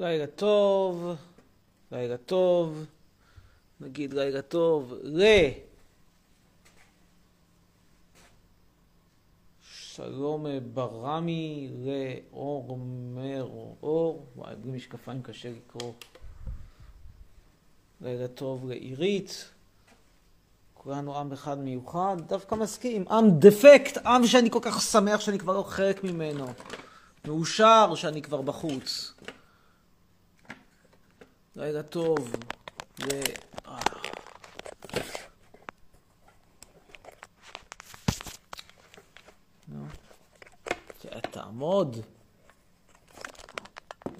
לילה טוב, לילה טוב, נגיד לילה טוב ל... שלום ברמי לאור מר אור, וואי, בלי משקפיים קשה לקרוא. לילה טוב לעירית. כולנו עם אחד מיוחד, דווקא מסכים. עם דפקט, עם שאני כל כך שמח שאני כבר לא חלק ממנו. מאושר שאני כבר בחוץ. לילה טוב. ו... אה. נו. תעמוד.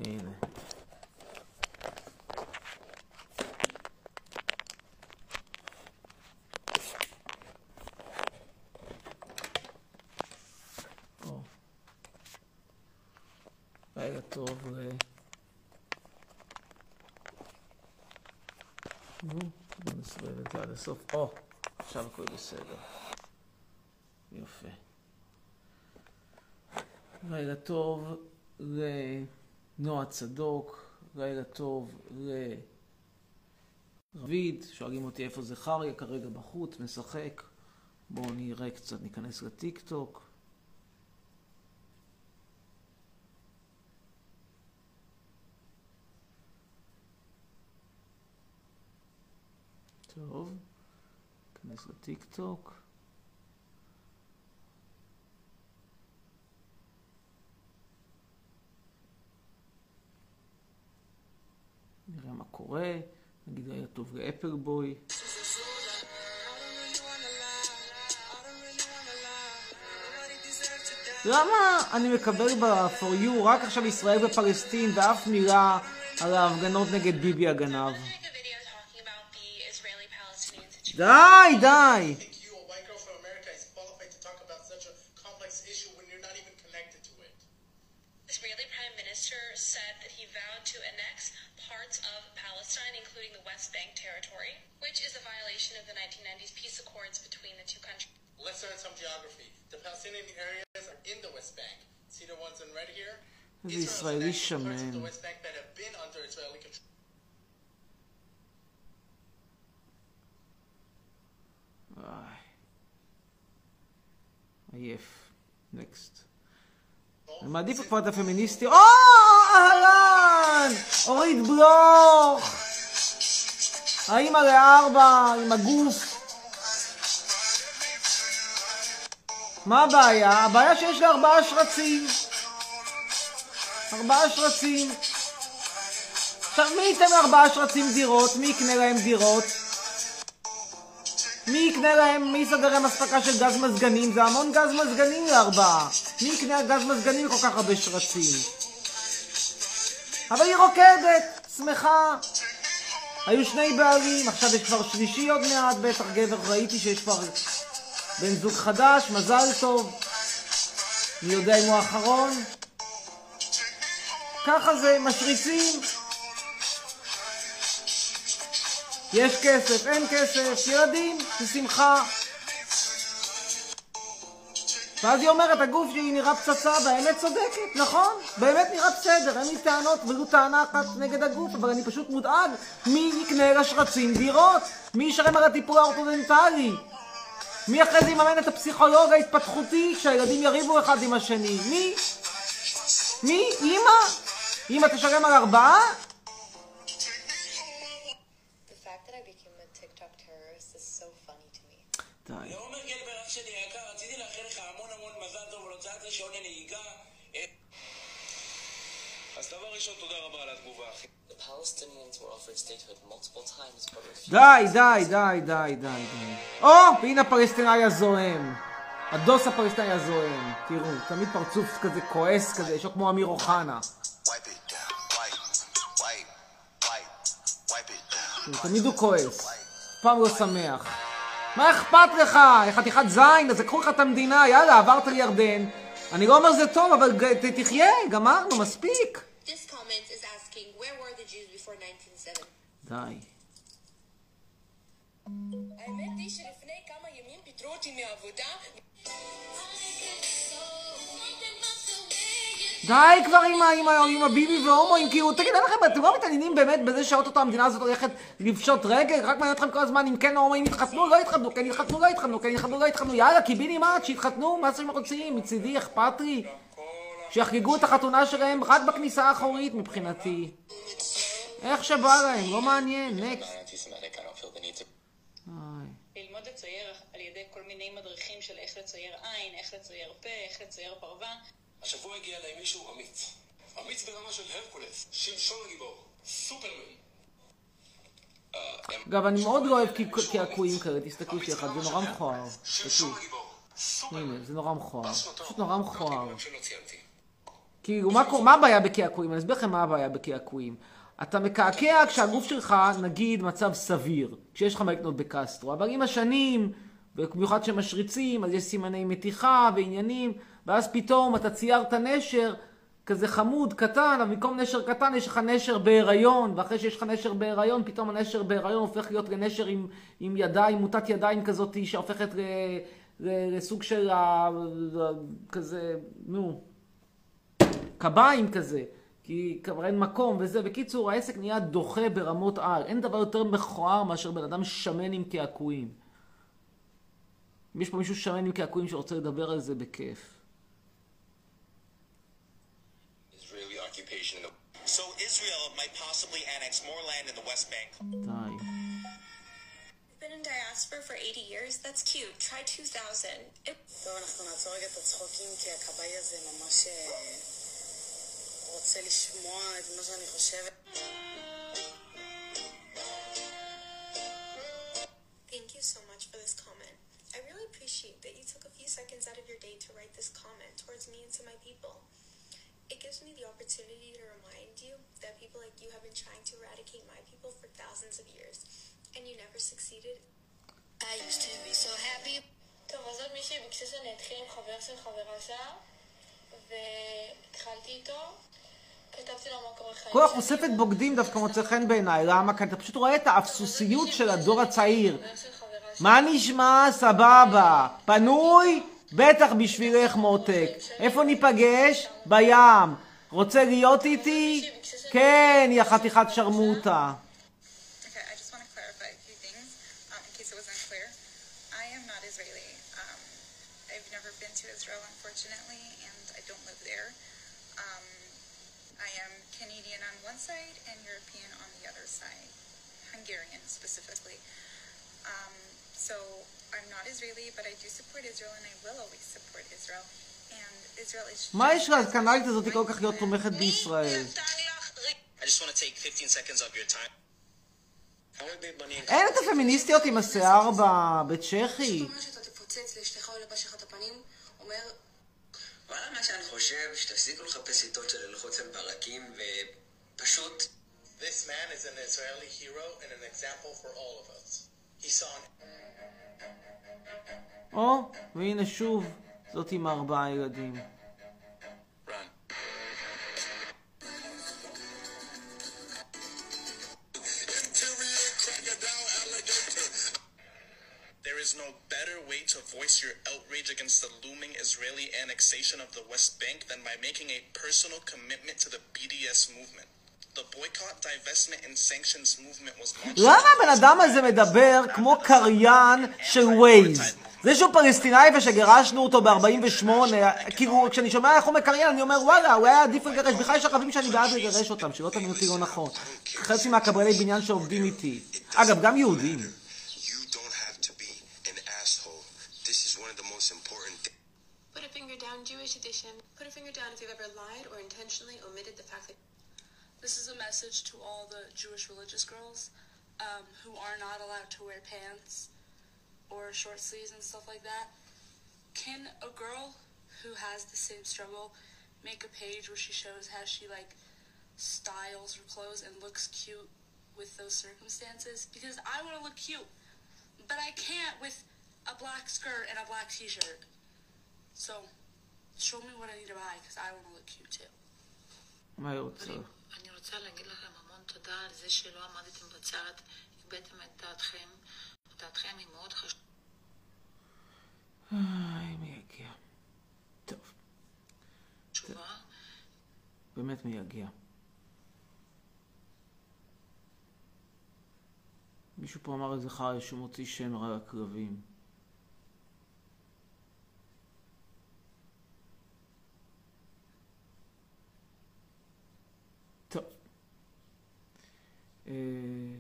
הנה. או. לילה טוב ל... נו, בוא נסובב את זה עד הסוף. או, עכשיו הכל בסדר. יפה. לילה טוב לנועה צדוק, לילה טוב לרביד, שואלים אותי איפה זה חריה, כרגע בחוץ, משחק. בואו נראה קצת, ניכנס לטיק טוק. טוב, ניכנס לטיק טוק. נראה מה קורה, נגיד היה טוב לאפלבוי. למה אני מקבל ב-for you רק עכשיו ישראל ופלסטין ואף מילה על ההפגנות נגד ביבי הגנב? Die, die. You, Israeli Prime Minister said that he vowed to annex parts of Palestine, including the West Bank territory, which is a violation of the 1990s peace accords between the two countries. Let's learn some geography. The Palestinian areas are in the West Bank. See the ones in red here? The Israel Israeli shaman. Parts the West Bank that have been under Israeli control. עייף. נקסט. אני מעדיף כבר את הפמיניסטי. או, אהלן! אורית בלוך! האימא לארבע עם הגוף. מה הבעיה? הבעיה שיש לה ארבעה שרצים. ארבעה שרצים. עכשיו, מי ייתן לארבעה שרצים דירות? מי יקנה להם דירות? מי יקנה להם, מי יסדר להם אספקה של גז מזגנים? זה המון גז מזגנים לארבעה. מי יקנה גז מזגנים לכל כך הרבה שרצים? אבל היא רוקדת, שמחה. היו שני בעלים, עכשיו יש כבר שלישי עוד מעט, בטח גבר, ראיתי שיש כבר בן זוג חדש, מזל טוב. מי יודע אם הוא האחרון? ככה זה, משריצים. יש כסף, אין כסף, ילדים, בשמחה. ואז היא אומרת, הגוף שלי נראה פצצה, והאמת צודקת, נכון? באמת נראה בסדר, אין לי טענות, ולו טענה אחת נגד הגוף, אבל אני פשוט מודאג. מי יקנה לשרצים דירות? מי ישלם על הטיפול האורתודנטלי? מי אחרי זה יממן את הפסיכולוג ההתפתחותי כשהילדים יריבו אחד עם השני? מי? מי? אמא? אמא תשלם על ארבעה? רישיון הנהיגה. אה, אז דבר ראשון, תודה רבה על התגובה, אחי. The Palestinians were offered statehood multiple times but refused. די, די, די, די, די, די. או, והנה הפלסטינאי הזועם. הדוס הפלסטינאי הזועם. תראו, תמיד פרצוף כזה כועס כזה, יש לו כמו אמיר אוחנה. תמיד הוא כועס. פעם לא שמח. מה אכפת לך? חתיכת זין, אז לקחו לך את המדינה, יאללה, עברת לירדן. אני לא אומר זה טוב, אבל תחיה, גמרנו, מספיק. This comment is asking, where were the Jews before 1907? די. האמת היא שלפני כמה ימים פיטרו אותי מהעבודה די כבר עם הביבי והומואים, כאילו, תגיד, אין לכם, אתם לא מתעניינים באמת בזה שאו-טו-טו המדינה הזאת הולכת לפשוט רגל? רק מעניין אתכם כל הזמן אם כן ההומואים יתחתנו, לא יתחתנו, כן יתחתנו, לא יתחתנו, כן יתחתנו, לא יתחתנו, יאללה, קיבינימט, שיתחתנו, מה שאתם רוצים, מצידי אכפת לי. שיחגגו את החתונה שלהם רק בכניסה האחורית מבחינתי. איך שבא להם, לא מעניין, נקסט. ללמוד לצייר על ידי כל מיני מדריכים של איך לצייר עין, איך לצייר פה, איך לצייר פרווה. השבוע הגיע אליי מישהו אמיץ. אמיץ ברמה של הרקולס, שמשון הגיבור, סופרמן. אה, אגב, אני מאוד לא אוהב קעקועים כאלה, תסתכלו שלי אחד, זה נורא מכוער. הנה, זה נורא מכוער. פשוט נורא מכוער. כאילו, מה הבעיה בקעקועים? אני אסביר לכם מה הבעיה בקעקועים. אתה מקעקע כשהגוף שלך, נגיד, מצב סביר, כשיש לך מה לקנות בקסטרו, אבל עם השנים, ובמיוחד שמשריצים, אז יש סימני מתיחה ועניינים, ואז פתאום אתה ציירת נשר, כזה חמוד, קטן, אבל במקום נשר קטן יש לך נשר בהיריון, ואחרי שיש לך נשר בהיריון, פתאום הנשר בהיריון הופך להיות לנשר עם, עם ידיים, מוטת ידיים כזאת, שהופכת ל, ל, לסוג של ה, כזה, נו, קביים כזה, כי כבר אין מקום וזה. בקיצור, העסק נהיה דוחה ברמות על. אין דבר יותר מכוער מאשר בן אדם שמן עם קעקועים. אם יש פה מישהו שמן עם קעקועים שרוצה לדבר על זה, בכיף. Israel might possibly annex more land in the West Bank. די. Been in diaspora for 80 years? That's cute. Try 2000. It טוב, אנחנו נעצור רגע את הצחוקים, כי הכבאי הזה ממש אה, רוצה לשמוע את מה שאני חושבת. Thank you so much for this comment. I really appreciate that you took a few seconds out of your day to write this comment towards me and to my people. It gives me the opportunity to remind you that people like you have been trying to eradicate my people for thousands of years, and you never succeeded. I used to be so happy. טוב, אז עוד מישהי ביקשה שאני אתחיל עם חבר של חברה שלה, והתחלתי איתו. החושפת והוא- בוגדים דווקא מוצא חן בעיניי, למה? כי אתה פשוט רואה את האפסוסיות של הדור הצעיר. מה נשמע? סבבה. פנוי? בטח בשבילך מותק. איפה ניפגש? בים. רוצה להיות איתי? כן, יא חתיכת שרמוטה. Okay, I just want to clarify a few things um, in case it wasn't clear. I am not Israeli. Um, I've never been to Israel, unfortunately, and I don't live there. Um, I am Canadian on one side and European on the other side, Hungarian specifically. Um, so I'm not Israeli, but I do support Israel, and I will always support Israel. And Israel is. מה יש לקנאלית הזאת כל כך להיות תומכת בישראל? I just want to take 15 seconds of your time. How are Big Bunny and אין את הפמיניסטיות עם השיער בצ'כי. וואלה, מה שאני חושב, שתפסיקו לחפש שיטות של ללחוץ על ברקים, ופשוט... This man is an Israeli hero and an example for all of us. He saw an או, והנה שוב, זאת עם ארבעה ילדים. There is no better way to voice your outrage against the looming Israeli annexation of the West Bank than by making a personal commitment to the BDS movement. The boycott, divestment, and sanctions movement was launched. למה הבן אדם הזה מדבר כמו קריין של ווייז? זה שהוא פלסטינאי ושגירשנו אותו ב-48, כאילו, כשאני שומע איך הוא מקריין, אני אומר, וואלה, הוא היה עדיף לגרש. בכלל יש ערבים שאני בעד לגרש אותם, שלא תבינו אותי לא נכון. חצי מהקבלני בניין שעובדים איתי. אגב, גם יהודים. You don't have to be an asshole. This is one of the most important things. Put a finger down, Jewish edition. Put a finger down if you've ever lied or intentionally omitted the fact that. This is a message to all the Jewish religious girls um, who are not allowed to wear pants or short sleeves and stuff like that. Can a girl who has the same struggle make a page where she shows how she like styles her clothes and looks cute with those circumstances? Because I want to look cute, but I can't with a black skirt and a black t-shirt. So show me what I need to buy because I want to look cute too. מה היא רוצה? אני רוצה להגיד לכם המון תודה על זה שלא עמדתם בצד, הבאתם את דעתכם. דעתכם היא מאוד חשובה. איי, מי יגיע? טוב. תשובה, באמת מייגע. מישהו פה אמר איזה חי שהוא מוציא שם רע לכלבים. טוב. אה,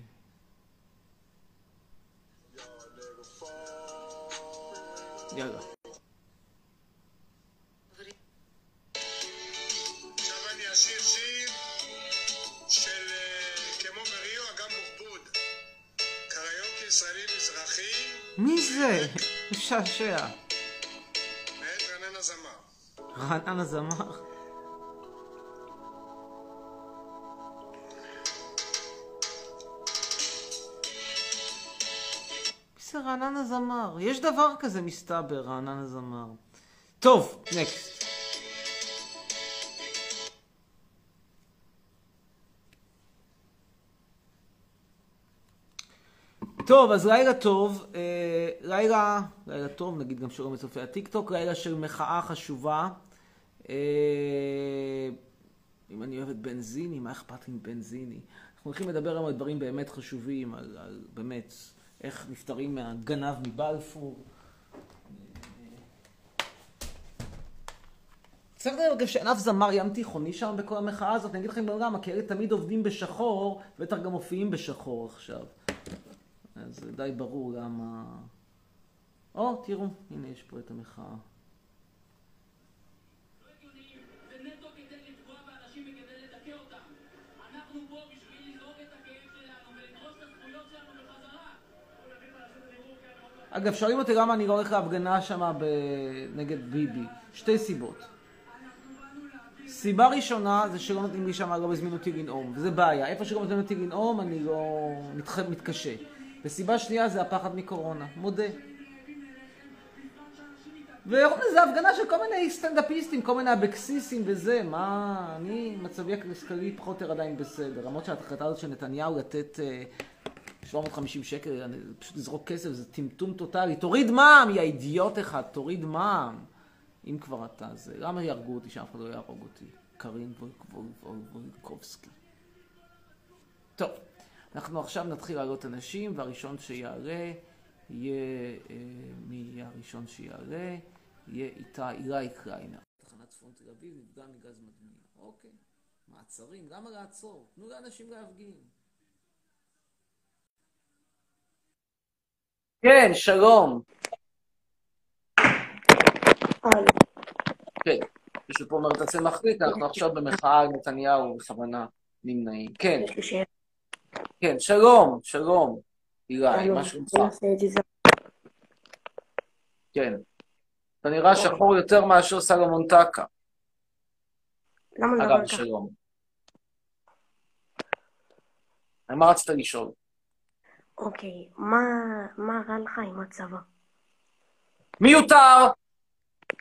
מזרחי, מי זה? משעשע. מאת רנן הזמר. רענן הזמר. רענן הזמר? יש דבר כזה מסתבר, רענן הזמר. טוב, נקסט. טוב, אז לילה טוב, אה, לילה, לילה טוב, נגיד גם שלום לצופי הטיקטוק, לילה של מחאה חשובה. אה, אם אני אוהבת בנזיני, מה אכפת לי מבנזיני? אנחנו הולכים לדבר היום על דברים באמת חשובים, על, על באמת איך נפטרים מהגנב מבלפור. צריך לדבר שענף זמר ים תיכוני שם בכל המחאה הזאת, אני אגיד לכם גם, כי אלה תמיד עובדים בשחור, בטח גם מופיעים בשחור עכשיו. אז די ברור למה... או, תראו, הנה יש פה את המחאה. אגב, שואלים אותי למה אני לא הולך להפגנה שם נגד ביבי. שתי סיבות. סיבה ראשונה זה שלא נותנים לי שם, לא הזמינו אותי לנאום, וזה בעיה. איפה שלא נותנים אותי לנאום, אני לא מתח... מתקשה. וסיבה שנייה זה הפחד מקורונה, מודה. וזה הפגנה של כל מיני סטנדאפיסטים, כל מיני אבקסיסים וזה, מה... אני, מצבי הכלכלי פחות או יותר עדיין בסדר. למרות שההחלטה הזאת של נתניהו לתת uh, 750 שקל, פשוט לזרוק כסף, זה טמטום טוטאלי. תוריד מע"מ, יא אידיוט אחד, תוריד מע"מ. אם כבר אתה זה, למה יהרגו אותי שאף אחד לא יהרוג אותי? קרין וולקובסקי. טוב, אנחנו עכשיו נתחיל לעלות אנשים, והראשון שיעלה יהיה, אה, מי יהיה הראשון שיעלה? יהיה איתה אילי קליינר. תחנת צפון תל אביב נפגע מגז מדמיע. אוקיי. מעצרים, למה לעצור? תנו לאנשים להפגין. כן, שלום. כן, מישהו פה אומר את עצמם מחליט, אנחנו עכשיו במחאה על נתניהו בכוונה נמנעים. כן. כן, שלום, שלום. אילי, מה שלומך? כן. אתה נראה שחור יותר מאשר סלומון טקה. למה לדבר אגב, ככה? שלום. מה רצית לשאול? אוקיי, מה רע לך עם הצבא? מיותר!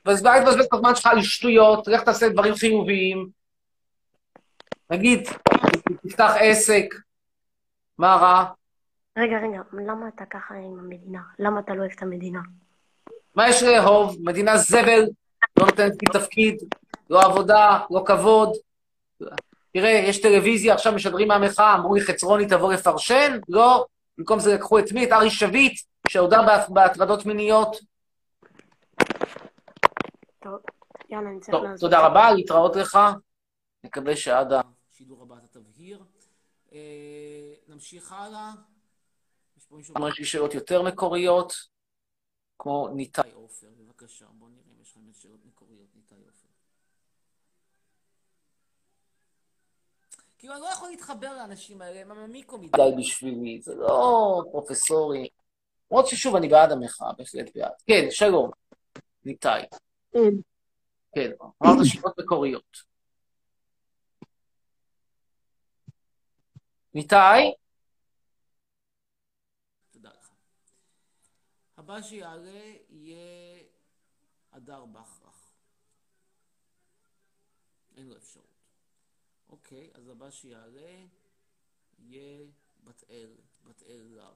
ואז אל תבזבז את הזמן שלך על שטויות, לך תעשה דברים חיוביים. נגיד, תפתח עסק, מה רע? רגע, רגע, למה אתה ככה עם המדינה? למה אתה לא אוהב את המדינה? מה יש לאהוב? מדינה זבל, לא נותנת לי תפקיד, לא עבודה, לא כבוד. תראה, יש טלוויזיה, עכשיו משדרים מהמחאה, אמרו לי חצרוני תבוא לפרשן? לא. במקום זה לקחו את מי? את ארי שביט, שהודה בהט- בהטרדות מיניות. טוב, יאללה, אני צריך טוב. תודה רבה, להתראות לך. נקווה שעד השידור הבא אתה תבהיר. אה, נמשיך הלאה. יש פה מישהו שאומר שיש שאלות יותר מקוריות, כמו ניתאי עופר. בבקשה, בוא נראה אם יש באמת שאלות מקוריות, ניתאי עופר. כאילו, אני לא יכול להתחבר לאנשים האלה, הם עממיקו מדי בשבילי, זה לא פרופסורי. למרות ששוב, אני בעד המחאה, בהחלט בעד. כן, שלום, ניתאי. כן, אמרת שאלות מקוריות. ניתאי? תודה לך. הבא שיעלה יהיה הדר בכרך. אין לו אפשרות. אוקיי, אז הבא שיעלה יהיה בת אל, בת אל להב.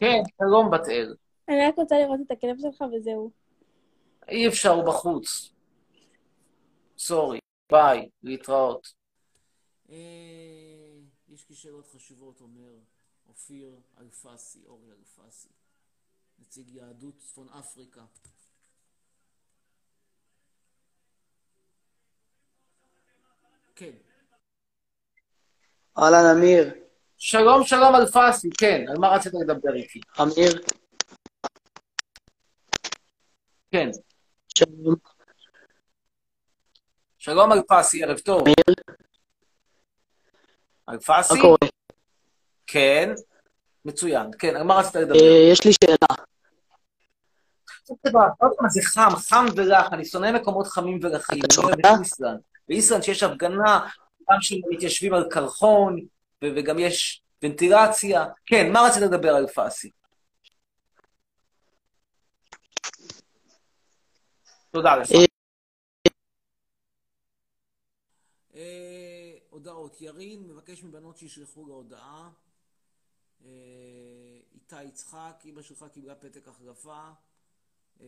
כן, שלום בת אל. אני רק רוצה לראות את הכלב שלך וזהו. אי אפשר, הוא בחוץ. סורי, ביי, להתראות. אה, יש לי שאלות חשובות, אומר אופיר אלפסי, אורי אלפסי, נציג יהדות צפון אפריקה. כן. אהלן, אמיר. שלום, שלום אלפסי, כן, על מה רצית לדבר איתי? אמיר. כן. שלום. שלום אלפסי, ערב טוב. אמיר. אלפסי? מה קורה? כן, מצוין. כן, על מה רצית לדבר? אה, יש לי שאלה. זה חם, חם ולח, אני שונא מקומות חמים ולחים. אני אוהב את איסלנד. באיסלנד שיש הפגנה, גם שמתיישבים על קרחון, ו- וגם יש ונטילציה. כן, מה רצית לדבר על פאסי? תודה לך. אה, הודעות. ירין מבקש מבנות שישלחו לו הודעה. אה, איתי יצחק, אמא שלך קיבלה פתק החלפה. אה,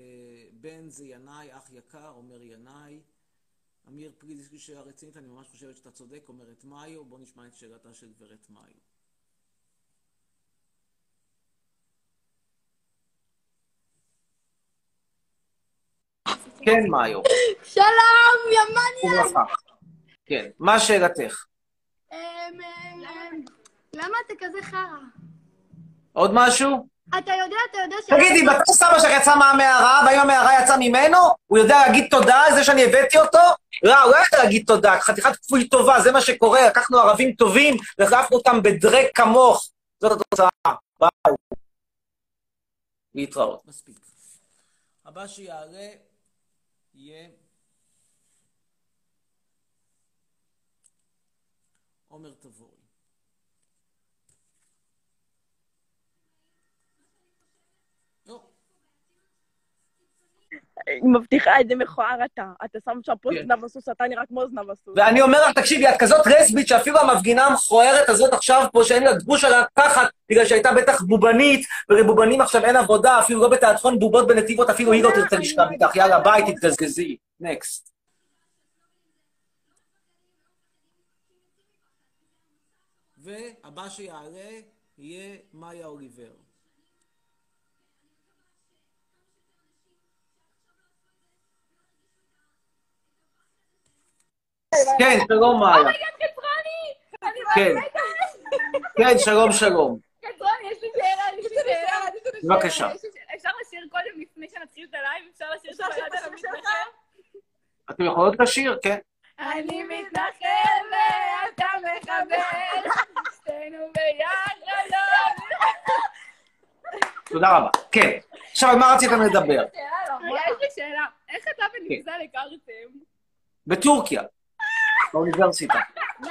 בן זה ינאי, אח יקר, אומר ינאי. אמיר פריד, יש לי שאלה רצינית, אני ממש חושבת שאתה צודק, אומרת מאיו. בוא נשמע את שאלתה של גברת מאיו. כן, מאיו. שלום, יא מניאק! וברכה. כן, מה שאלתך? אמ, אמ, אמ, למה אתה כזה חרא? עוד משהו? אתה יודע, אתה יודע ש... תגידי, מתי סבא שלך יצא מהמערה, והאם המערה יצאה ממנו? הוא יודע להגיד תודה על זה שאני הבאתי אותו? לא, הוא לא יכול להגיד תודה, חתיכת כפוי טובה, זה מה שקורה, לקחנו ערבים טובים והחלפנו אותם בדרק כמוך. זאת התוצאה. ביי. להתראות. מספיק. הבא שיעלה יהיה עומר תבורי. היא מבטיחה איזה מכוער אתה. אתה שם שם פה זנב הסוס, אתה נראה כמו זנב הסוס. ואני אומר לך, תקשיבי, את כזאת רסבית שאפילו המפגינה המכוערת הזאת עכשיו פה, שאין לה גרוש על התחת, בגלל שהייתה בטח בובנית, ולבובנים עכשיו אין עבודה, אפילו לא בתיאטרון בובות בנתיבות, אפילו היא לא תרצה לשכב איתך. יאללה, ביי, תתגזגזי. נקסט. והבא שיעלה יהיה מאיה אוליבר. כן, שלום מאיה. כן. כן, שלום, שלום. חצרוני, יש לי שאלה, יש לי שאלה. בבקשה. אפשר לשיר קודם, לפני שנתחיל את הלייב, אפשר לשיר את הלייב על המתנחל? אתם יכולות לשיר? כן. אני מתנחל ואתה מחבל, שתינו ביחד. תודה רבה. כן. עכשיו, על מה רציתם לדבר? רגע, יש לי שאלה. איך אתה ונבזל הכרתם? בטורקיה. באוניברסיטה. רגע,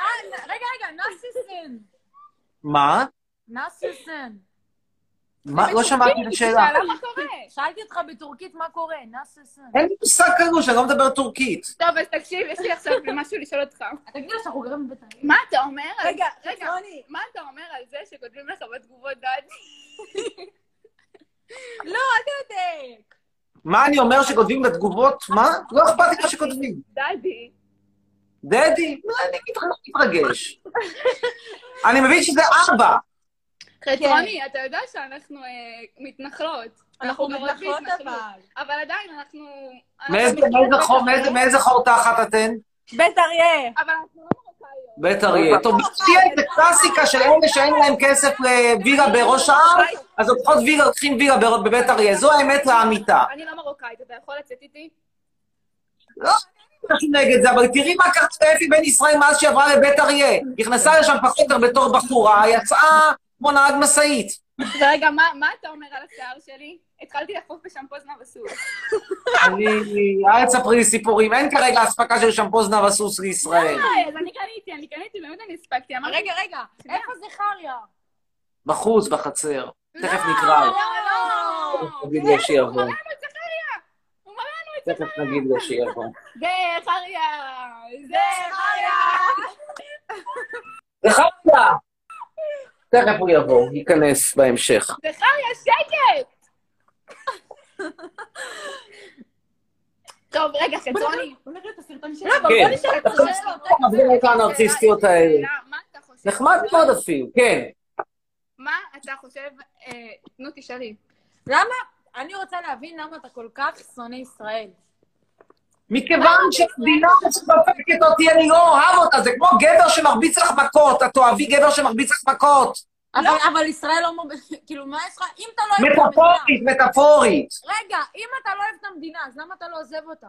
רגע, נאסיסן. מה? נאסיסן. מה? לא שמעתי את השאלה. שאלתי אותך בטורקית מה קורה, נאסיסן. אין לי מושג קלוש, אני לא מדבר טורקית. טוב, אז תקשיב, יש לי עכשיו משהו לשאול אותך. תגיד לו שאנחנו גרים בבית מה אתה אומר? על- רגע, רגע. מה אתה אומר על זה שכותבים לך בתגובות דאדי? לא, אל תדייק. מה אני אומר שכותבים בתגובות? מה? לא אכפת לי מה שכותבים. דאדי. דדי? אני מתרגש. אני מבין שזה ארבע. חצרוני, אתה יודע שאנחנו אה, מתנחלות. אנחנו מתנחלות. אבל. אבל עדיין אנחנו... מאיזה- חור- תחת אתן? בית אריה. אבל אנחנו לא מרוקאיות. בית אריה. טוב, תהיה איזה קלאסיקה של אלה שאין להם כסף לווילה בראש ההר, אז לוקחות וילה, לוקחים וילה בבית אריה. זו האמת לאמיתה. אני לא מרוקאית, אתה יכול לצאת איתי? לא, משהו נגד זה, אבל תראי מה קרה לאפי בן ישראל מאז שהיא עברה לבית אריה. נכנסה לשם פחות או יותר בתור בחורה, יצאה כמו נהג משאית. ורגע, מה אתה אומר על השיער שלי? התחלתי לחפוף בשמפו זנב הסוס. אני... אל תספרי לי סיפורים, אין כרגע אספקה של שמפו זנב הסוס לישראל. די, אז אני קניתי, אני קניתי, באמת אני הספקתי. רגע, רגע, איפה זכריה? בחוץ, בחצר. תכף נקרא. לא, לא. נגיד לו שיבוא. הוא מראה לנו את תכף נגיד לו שיבוא. זכריה! זכריה! זכריה! תכף הוא יבוא, ייכנס בהמשך. זכריה, שקט! טוב, רגע, חצרוני. בוא נראה את הסרטון לא, אבל כן. בוא נשאל את השאלות. עוברים את הנרציסטיות האלה. מה אתה חושב? נחמד מאוד אפילו, כן. מה אתה חושב? אה, נו, תשאלי. למה? אני רוצה להבין למה אתה כל כך שונא ישראל. מכיוון שהמדינה שדופקת אותי, אני לא אוהב אותה, זה כמו גבר שמרביץ לך מכות, את אוהבי גבר שמרביץ לך מכות. אבל, ישראל לא... כאילו, מה יש לך? אם אתה לא אוהב את המדינה... מטאפורית, מטאפורית. רגע, אם אתה לא אוהב את המדינה, אז למה אתה לא עוזב אותה?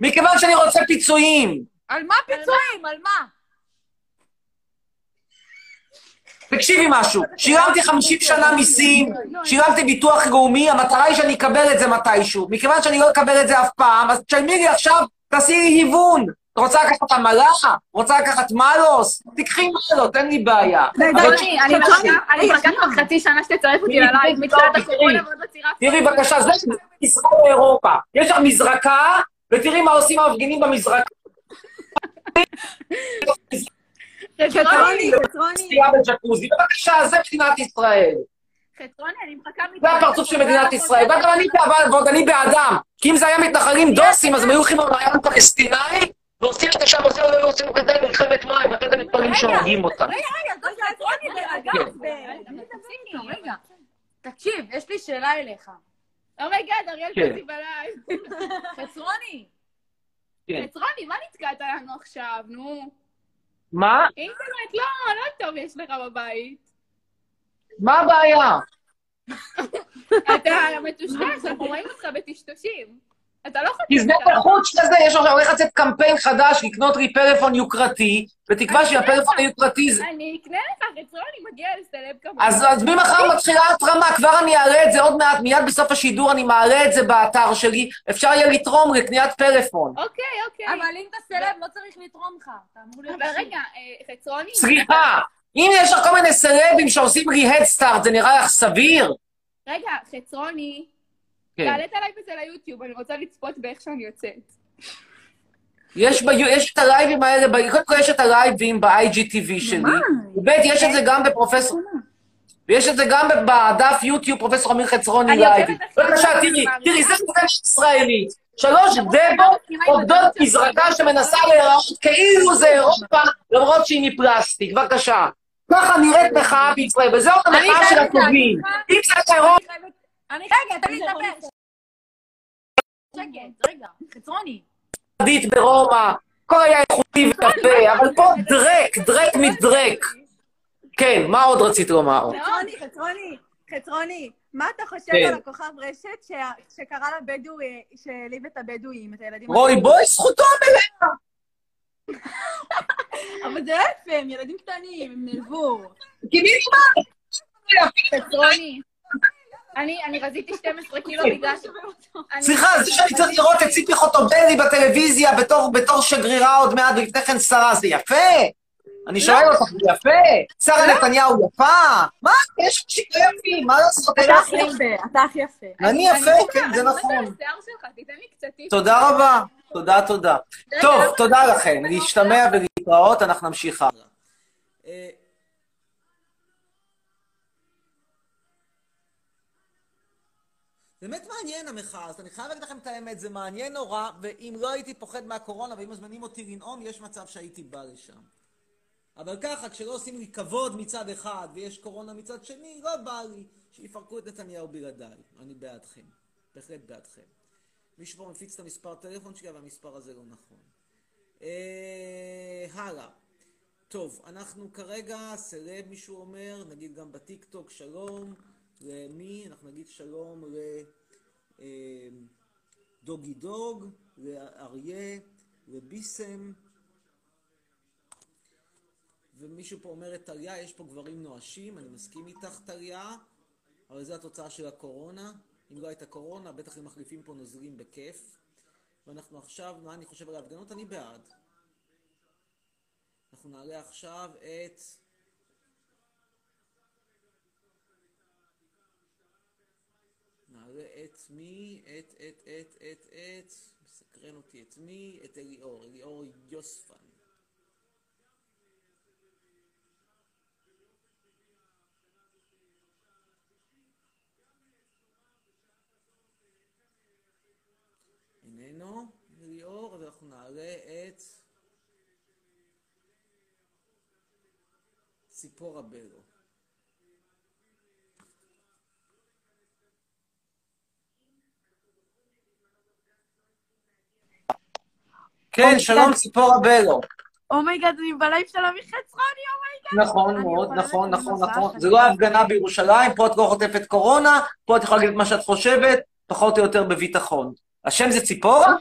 מכיוון שאני רוצה פיצויים. על מה פיצויים? על מה? תקשיבי משהו, שילמתי 50 שנה מיסים, שילמתי ביטוח לאומי, המטרה היא שאני אקבל את זה מתישהו. מכיוון שאני לא אקבל את זה אף פעם, אז תשלמי לי עכשיו, תעשי לי היוון. רוצה לקחת עמלה? רוצה לקחת מלוס? תקחי מלוס, אין לי בעיה. אני מחכה כבר חצי שנה שתצרף אותי ללייב מתחילת הקורונה ועוד לא צירפת. תראי בבקשה, זה ישראל באירופה. יש לך מזרקה, ותראי מה עושים המפגינים במזרקה. חצרוני, סטייה בג'קוזי. בבקשה, זה מדינת ישראל. חצרוני, אני מחכה זה הפרצוף של מדינת ישראל. וגם אני בעד, ועוד אני בעדם. כי אם זה היה מתנחלים דוסים, אז הם היו הולכים למעיין פלסטיני, ועושים את זה שם, עושים את זה, עושים את זה מלחמת מים, אחרי זה מתפללים שהורגים אותם. רגע, רגע, דוד, חצרוני, להירגע. כן. רגע. תקשיב, יש לי שאלה אליך. oh my God, אריאל כן. פרטי בלייב. חצרוני, כן. חצרוני, מה נתקעת לנו עכשיו, נו? מה? אינטרנט לא, לא טוב יש לך בבית. מה הבעיה? אתה מטושטש, אנחנו רואים אותך בטשטושים. אתה לא חושב בחוץ לזה, יש עכשיו הולך לצאת קמפיין חדש לקנות לי פלאפון יוקרתי, בתקווה שהפלאפון היוקרתי זה... אני אקנה לך, חצרוני מגיע לסלב כמובן. אז, אז ממחר מתחילה התרמה, כבר אני אעלה את זה עוד מעט, מיד בסוף השידור אני מעלה את זה באתר שלי, אפשר יהיה לתרום לקניית פלאפון. אוקיי, אוקיי. אבל אם אתה סלב, לא צריך לתרום לך. אתה אמור להיות... אבל רגע, אה, חצרוני... סליחה, אם יש לך כל מיני סלבים שעושים לי הדסטארט, זה נראה לך סביר? רגע, חצרוני, כן. תעלה את הלייב הזה ליוטיוב, אני רוצה לצפות באיך שאני יוצאת. יש, ב, יש את הלייבים האלה, ב- קודם כל יש את הלייבים ב-IGTV שלי, וב' יש את זה גם בפרופסור... ויש את זה גם בדף יוטיוב, פרופסור אמיר חצרוני אחרי בבקשה, תראי, תראי, זה. מורשת ישראלית. שלוש דבות עובדות מזרקה שמנסה להיראות כאילו זה אירופה, למרות שהיא מפלסטיק. בבקשה. ככה נראית מחאה בישראל, וזו אני המחאה של הטובים. אם זה אירופה... אני רגע, תן לי לדבר. שקט, רגע, חצרוני. ספרדית ברומא, הכל היה איכותי ויפה, אבל פה דרק, דרק מדרק. כן, מה עוד רצית לומר? חצרוני, חצרוני, חצרוני, מה אתה חושב כן. על הכוכב רשת ש- שקרא לבדואי, שהעליב את הבדואים, את הילדים... רוי? בוי, זכותו המלאה. אבל זה יפה, הם ילדים קטנים, הם נעלבו. כי מי אמר? חצרוני, אני אני רזיתי 12 קילו בגלל ש... אני- סליחה, זה שאני צריך לראות את ציפי חוטובלי בטלוויזיה בתור, בתור שגרירה עוד מעט, ולפני כן שרה, זה יפה? אני שואל אותך, זה יפה? שרה נתניהו יפה? מה? יש אנשים יפים, מה לעשות? אתה הכי יפה, אתה הכי יפה. אני יפה, כן, זה אני מתה נכון. על השיער שלך, תיתן לי קצת טיפ. תודה רבה. תודה, תודה. טוב, תודה לכם. להשתמע ולהתראות, אנחנו נמשיך הלאה. באמת מעניין המחאה הזאת, אני חייב להגיד לכם את האמת, זה מעניין נורא, ואם לא הייתי פוחד מהקורונה ואם מזמינים אותי לנאום, יש מצב שהייתי בא לשם. אבל ככה, כשלא עושים לי כבוד מצד אחד ויש קורונה מצד שני, לא בא לי שיפרקו את נתניהו בלעדיי. אני בעדכם. בהחלט בעדכם. מישהו פה מפיץ את המספר טלפון שלי, אבל המספר הזה לא נכון. אה, הלאה. טוב, אנחנו כרגע, סלב מישהו אומר, נגיד גם בטיקטוק שלום, למי? אנחנו נגיד שלום לדוגי דוג, לאריה, לביסם, ומישהו פה אומר את טליה, יש פה גברים נואשים, אני מסכים איתך טליה, אבל זו התוצאה של הקורונה. אם לא הייתה קורונה, בטח הם מחליפים פה נוזלים בכיף. ואנחנו עכשיו, מה אני חושב על ההפגנות? אני בעד. אנחנו נעלה עכשיו את... נעלה את מי? את, את, את, את, את, מסקרן אותי את מי? את אליאור, אליאור יוספן. איננו, ליאור, אז אנחנו נעלה את ציפורה בלו. כן, שלום ציפורה בלו. oh my God, אני בלייב של עמי חצרוני, oh my God. נכון מאוד, נכון, נכון, נכון. זה לא ההפגנה בירושלים, פה את לא חוטפת קורונה, פה את יכולה להגיד את מה שאת חושבת, פחות או יותר בביטחון. השם זה ציפורה?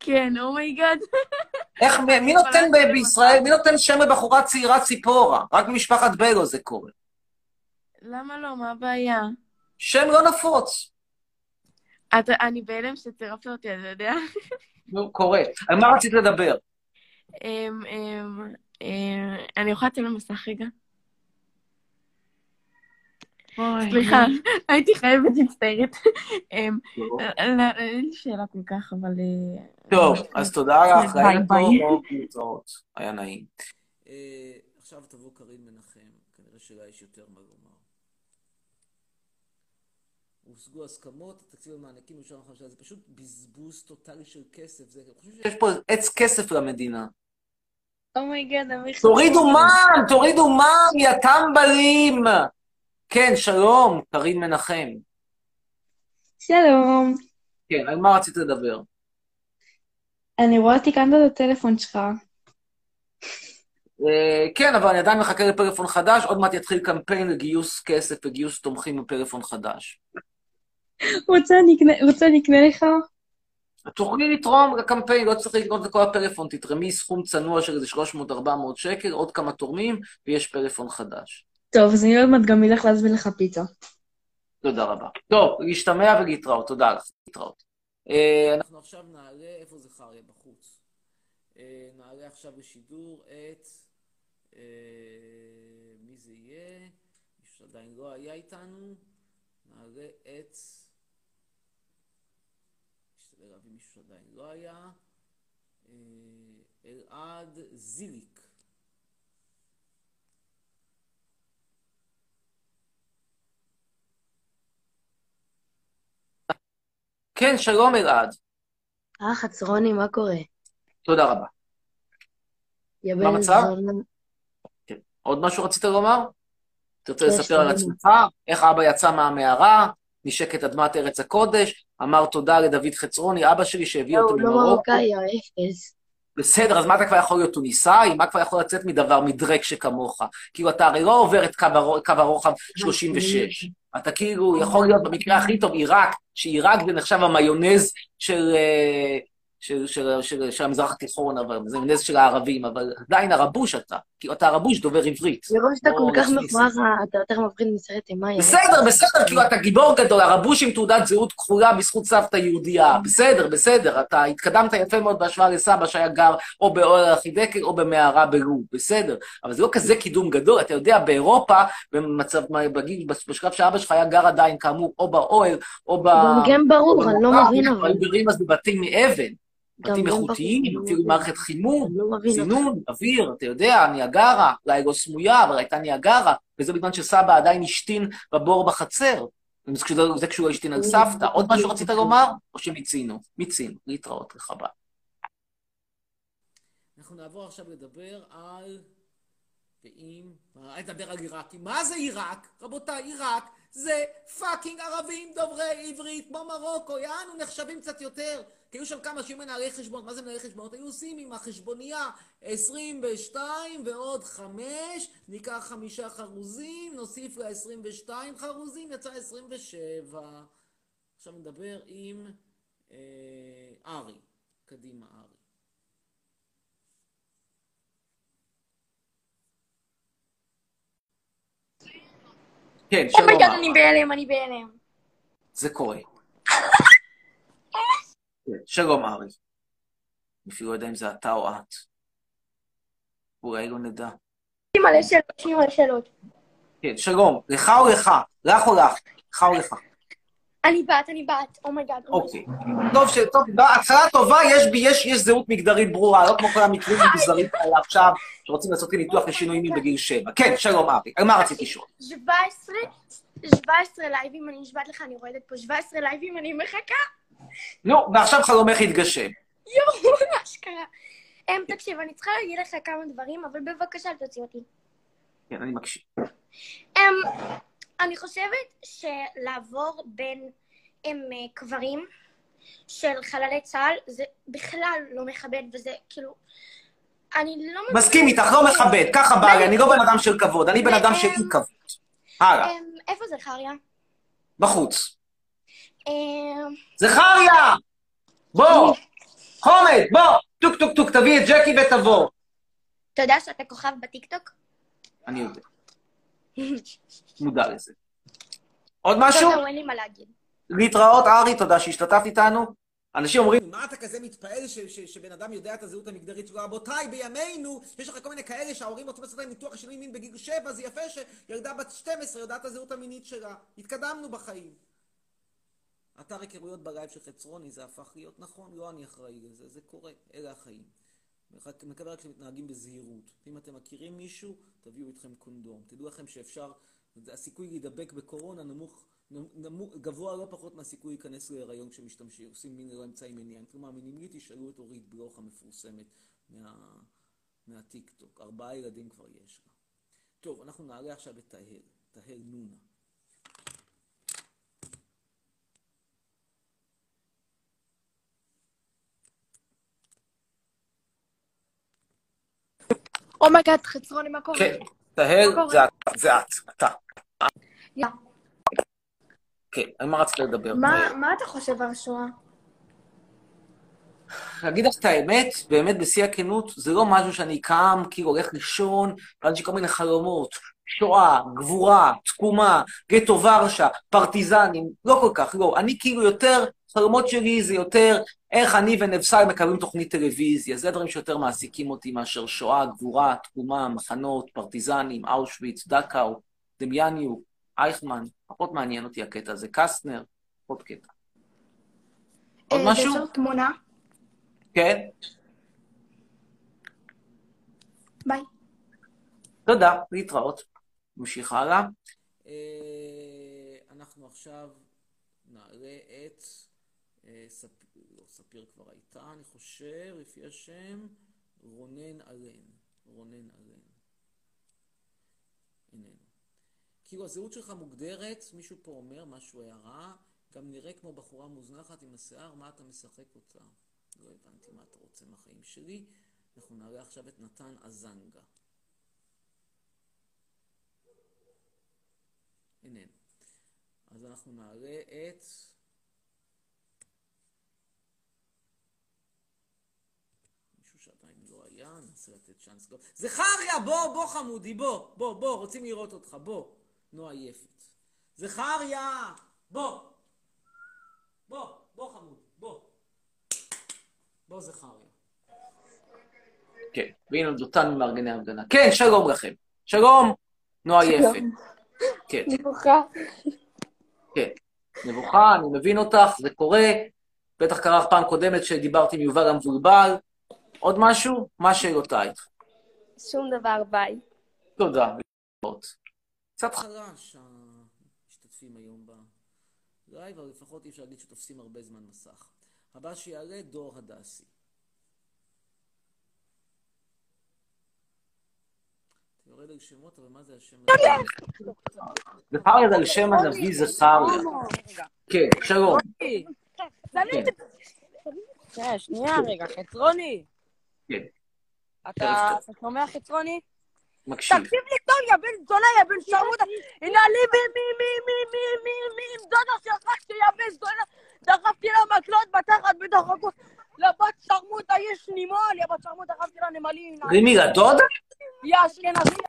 כן, oh my God. איך, מי נותן בישראל, מי נותן שם לבחורה צעירה ציפורה? רק במשפחת בלו זה קורה. למה לא? מה הבעיה? שם לא נפוץ. אני בהלם שצירפת אותי, אתה יודע? נו, קורה. על מה רצית לדבר? אמ, אמ, אמ, אני יכולה לצאת למסך רגע? סליחה, הייתי חייבת מצטערת. אמ, לא, אין לי שאלה כל כך, אבל... אה, טוב, אז תודה לך, ביי. טוב, להתראות. היה נעים. עכשיו תבוא קרין מנחם, כנראה שלה יש יותר מה לומר. הושגו הסכמות, התקציב המענקים בשנה החדשה, זה פשוט בזבוז טוטאלי של כסף. זה, אני חושב שיש פה עץ כסף למדינה. oh my God, עמי חצרוני. תורידו מע"מ, תורידו מע"מ, יא טמבלים! כן, שלום, קרין מנחם. שלום, כן, על מה רצית לדבר? אני רואה תיקנת את הטלפון שלך. אה, כן, אבל אני עדיין מחכה לפלאפון חדש, עוד מעט יתחיל קמפיין לגיוס כסף וגיוס תומכים בפלאפון חדש. רוצה אני אקנה- לך? תוכלי לתרום לקמפיין, לא צריך לקנות לכל הפלאפון, תתרמי סכום צנוע של איזה 300-400 שקל, עוד כמה תורמים, ויש פלאפון חדש. טוב, אז אני עוד מעט גם אלך להזמין לך פיצה. תודה רבה. טוב, להשתמע ולהתראות, תודה לך, להתראות. אה, אנחנו עכשיו נעלה, איפה זה חריה? בחוץ. אה, נעלה עכשיו לשידור את... אה, מי זה יהיה? מישהו שעדיין לא היה איתנו. נעלה את... נשתדל להביא מישהו שעדיין לא היה. אה, אלעד זיליק. כן, שלום אלעד. אה, חצרוני, מה קורה? תודה רבה. מה המצב? זונה. עוד משהו רצית לומר? תרצה כן, לספר על. עצמך? איך אבא יצא מהמערה, נשק את אדמת ארץ הקודש, אמר תודה לדוד חצרוני, אבא שלי שהביא לא, אותו הוא לא ממרוקו. מרוקאי, האפס. בסדר, אז מה אתה כבר יכול להיות טוניסאי? מה כבר יכול לצאת מדבר מדרק שכמוך? כאילו, אתה הרי לא עובר את קו הרו- קו הרוחב 36. אתה כאילו יכול להיות במקרה הכי טוב עיראק, שעיראק זה נחשב המיונז של, אה, של, של, של, של המזרח התיכון, אבל זה מיונז של הערבים, אבל עדיין הרבוש אתה. כאילו, אתה הרבוש דובר עברית. מרוב שאתה כל כך. מכוער, אתה יותר מפחיד מסרט אימה. בסדר, בסדר, כאילו אתה גיבור גדול, הרבוש עם תעודת זהות כחולה בזכות סבתא יהודייה. בסדר, בסדר, אתה התקדמת יפה מאוד בהשוואה לסבא שהיה גר או באוהל החידקל או במערה בלוב, בסדר. אבל זה לא כזה קידום גדול, אתה יודע, באירופה, במצב, בגיל, בשלב שאבא שלך היה גר עדיין, כאמור, או באוהל, או ב... גם ברור, אני לא מבין אבל. בבתים מאבן. בתים איכותיים, אפילו מערכת חימום, לא צינון, אוויר, אתה יודע, ניאגרה, אולי לא סמויה, אבל הייתה ניאגרה, וזה בזמן שסבא עדיין השתין בבור בחצר. זה כשהוא- זה כשהוא השתין על סבתא. עוד משהו רצית לומר? או שמיצינו? מיצינו. להתראות, לך ביי. אנחנו נעבור עכשיו לדבר על... ואם... מה, נדבר על עיראק. מה זה עיראק? רבותיי, עיראק זה fucking ערבים דוברי עברית כמו מרוקו, יענו נחשבים קצת יותר. כי היו שם כמה שהיו מנהלי חשבונות, מה זה מנהלי חשבונות? היו עושים עם החשבונייה 22 ועוד 5, ניקח חמישה חרוזים, נוסיף לה 22 חרוזים, יצא 27. עכשיו נדבר עם אה, ארי. קדימה, ארי. כן, שלום oh my God. אני בהלם, אני בהלם. זה קורה. כן, שלום ארי. אני אפילו לא יודע אם זה אתה או את. אולי לא נדע. מלא שאלות, יש לי מלא שאלות. כן, שלום. לך או לך? לך או לך? לך או לך? אני בת, אני בת, oh my God. אוקיי. טוב. טוב, התחלה טובה, יש, בי- יש, יש זהות מגדרית ברורה, לא כמו כל המקרים המגזרים האלה עכשיו, שרוצים לעשות לי ניתוח לשינוי מין בגיל שבע. כן, שלום. על מה רצית לשאול? 17, 17 לייבים, אני נשבעת לך, אני רועדת פה 17 לייבים, אני מחכה. נו, ועכשיו חלומך יתגשם. יואו, מה שקרה. אמ, תקשיב, אני צריכה להגיד לך כמה דברים, אבל בבקשה אל תוציא אותי. כן, אני מקשיב. אמ, אני חושבת שלעבור בין הם, אה, קברים של חללי צה"ל זה בכלל לא מכבד, וזה כאילו... אני לא... מסכים איתך, לא מכבד, ככה בא לי, אני לא בן אדם של כבוד, אני בן אדם של אי כבוד. הלאה, אמ, איפה זכריה? בחוץ. זכריה! בוא! חומד, בוא! טוק טוק טוק, תביא את ג'קי ותבוא. אתה יודע שאתה כוכב בטיקטוק? אני יודע, מודע לזה. עוד משהו? טוב, אין לי מה להגיד. להתראות, ארי, תודה שהשתתפת איתנו. אנשים אומרים, מה אתה כזה מתפעל ש- ש- שבן אדם יודע את הזהות המגדרית שלו? רבותיי, בימינו, יש לך כל מיני כאלה שההורים רוצים לעשות להם ניתוח שינוי מין בגיל 7, זה יפה שילדה בת 12 יודעת את הזהות המינית שלה. התקדמנו בחיים. אתר היכרויות בלייב של חצרוני, זה הפך להיות נכון, לא אני אחראי לזה, זה קורה, אלה החיים. מקווה רק שמתנהגים בזהירות. אם אתם מכירים מישהו, תביאו איתכם קונדום. תדעו לכם שאפשר, הסיכוי להידבק בקורונה נמוך, נמוך, גבוה לא פחות מהסיכוי להיכנס להיריון כשמשתמשים, עושים מין ללא אמצעי מניעה. מאמינים לי, תשאלו את אורית בלוך המפורסמת מה, מהטיק טוק. ארבעה ילדים כבר יש לה. טוב, אנחנו נעלה עכשיו את תהל, תהל נונה. oh my god, חצרוני, מה קורה? כן, תהל? זה את, זה את, אתה. יאה. כן, על מה רצית לדבר? מה אתה חושב על השואה? להגיד לך את האמת, באמת בשיא הכנות, זה לא משהו שאני קם, כאילו הולך לישון, ואז יש לי כל מיני חלומות. שואה, גבורה, תקומה, גטו ורשה, פרטיזנים, לא כל כך, לא. אני כאילו יותר, חלומות שלי זה יותר איך אני ונבסל מקבלים תוכנית טלוויזיה. זה דברים שיותר מעסיקים אותי מאשר שואה, גבורה, תקומה, מחנות, פרטיזנים, אושוויץ, דכאו, דמיאניו, אייכמן. פחות מעניין אותי הקטע הזה. קסטנר, פחות קטע. עוד אה, משהו? אפשר תמונה? כן? ביי. תודה, להתראות. נמשיך הלאה. אה, אנחנו עכשיו נעלה את ספ- לא, ספיר כבר הייתה, אני חושב, לפי השם, רונן אלן. רונן אלן. איננו. כאילו הזהות שלך מוגדרת, מישהו פה אומר משהו הערה, גם נראה כמו בחורה מוזנחת עם השיער, מה אתה משחק אותה? לא הבנתי מה אתה רוצה מהחיים שלי. אנחנו נעלה עכשיו את נתן אזנגה. איננו. אז אנחנו נעלה את... מישהו היה, ננסה לתת צ'אנס. זכריה, בוא, בוא חמודי, בוא, בוא, בוא, רוצים לראות אותך, בוא. נועה יפת. זכריה, בוא. בוא, בוא חמוד, בוא. בוא זכריה. כן, והנה דותן ממארגני ההפגנה. כן, שלום לכם. שלום, נועה יפת. כן. נבוכה. כן. מבוכה, אני מבין אותך, זה קורה. בטח קרה פעם קודמת שדיברתי עם יובל המבולבל. עוד משהו? מה שאלותייך? שום דבר, ביי. תודה. קצת חלש המשתתפים היום בלייב, אבל לפחות אי אפשר להגיד שתופסים הרבה זמן מסך. הבא שיעלה, דור הדסי. אתה יורד על שמות, אבל מה זה השם הזה? זכריה זה על שם הנביא זכריה. כן, שלום. כן, שנייה רגע, חצרוני. כן. אתה שומע חצרוני? מקשיב. תקשיב לי טוב, יא בן זונה, יא בן שרמוטה. הנה לי מי מי מי מי מי מי מי עם דודה שלך יא בן זונה. דחפתי לה מקלות בתחת בתוך הכוס. לבת שרמוטה יש נמל, יא בת שרמוטה, דחפתי לה נמלים. רימי לדודה? יא אשכנזי.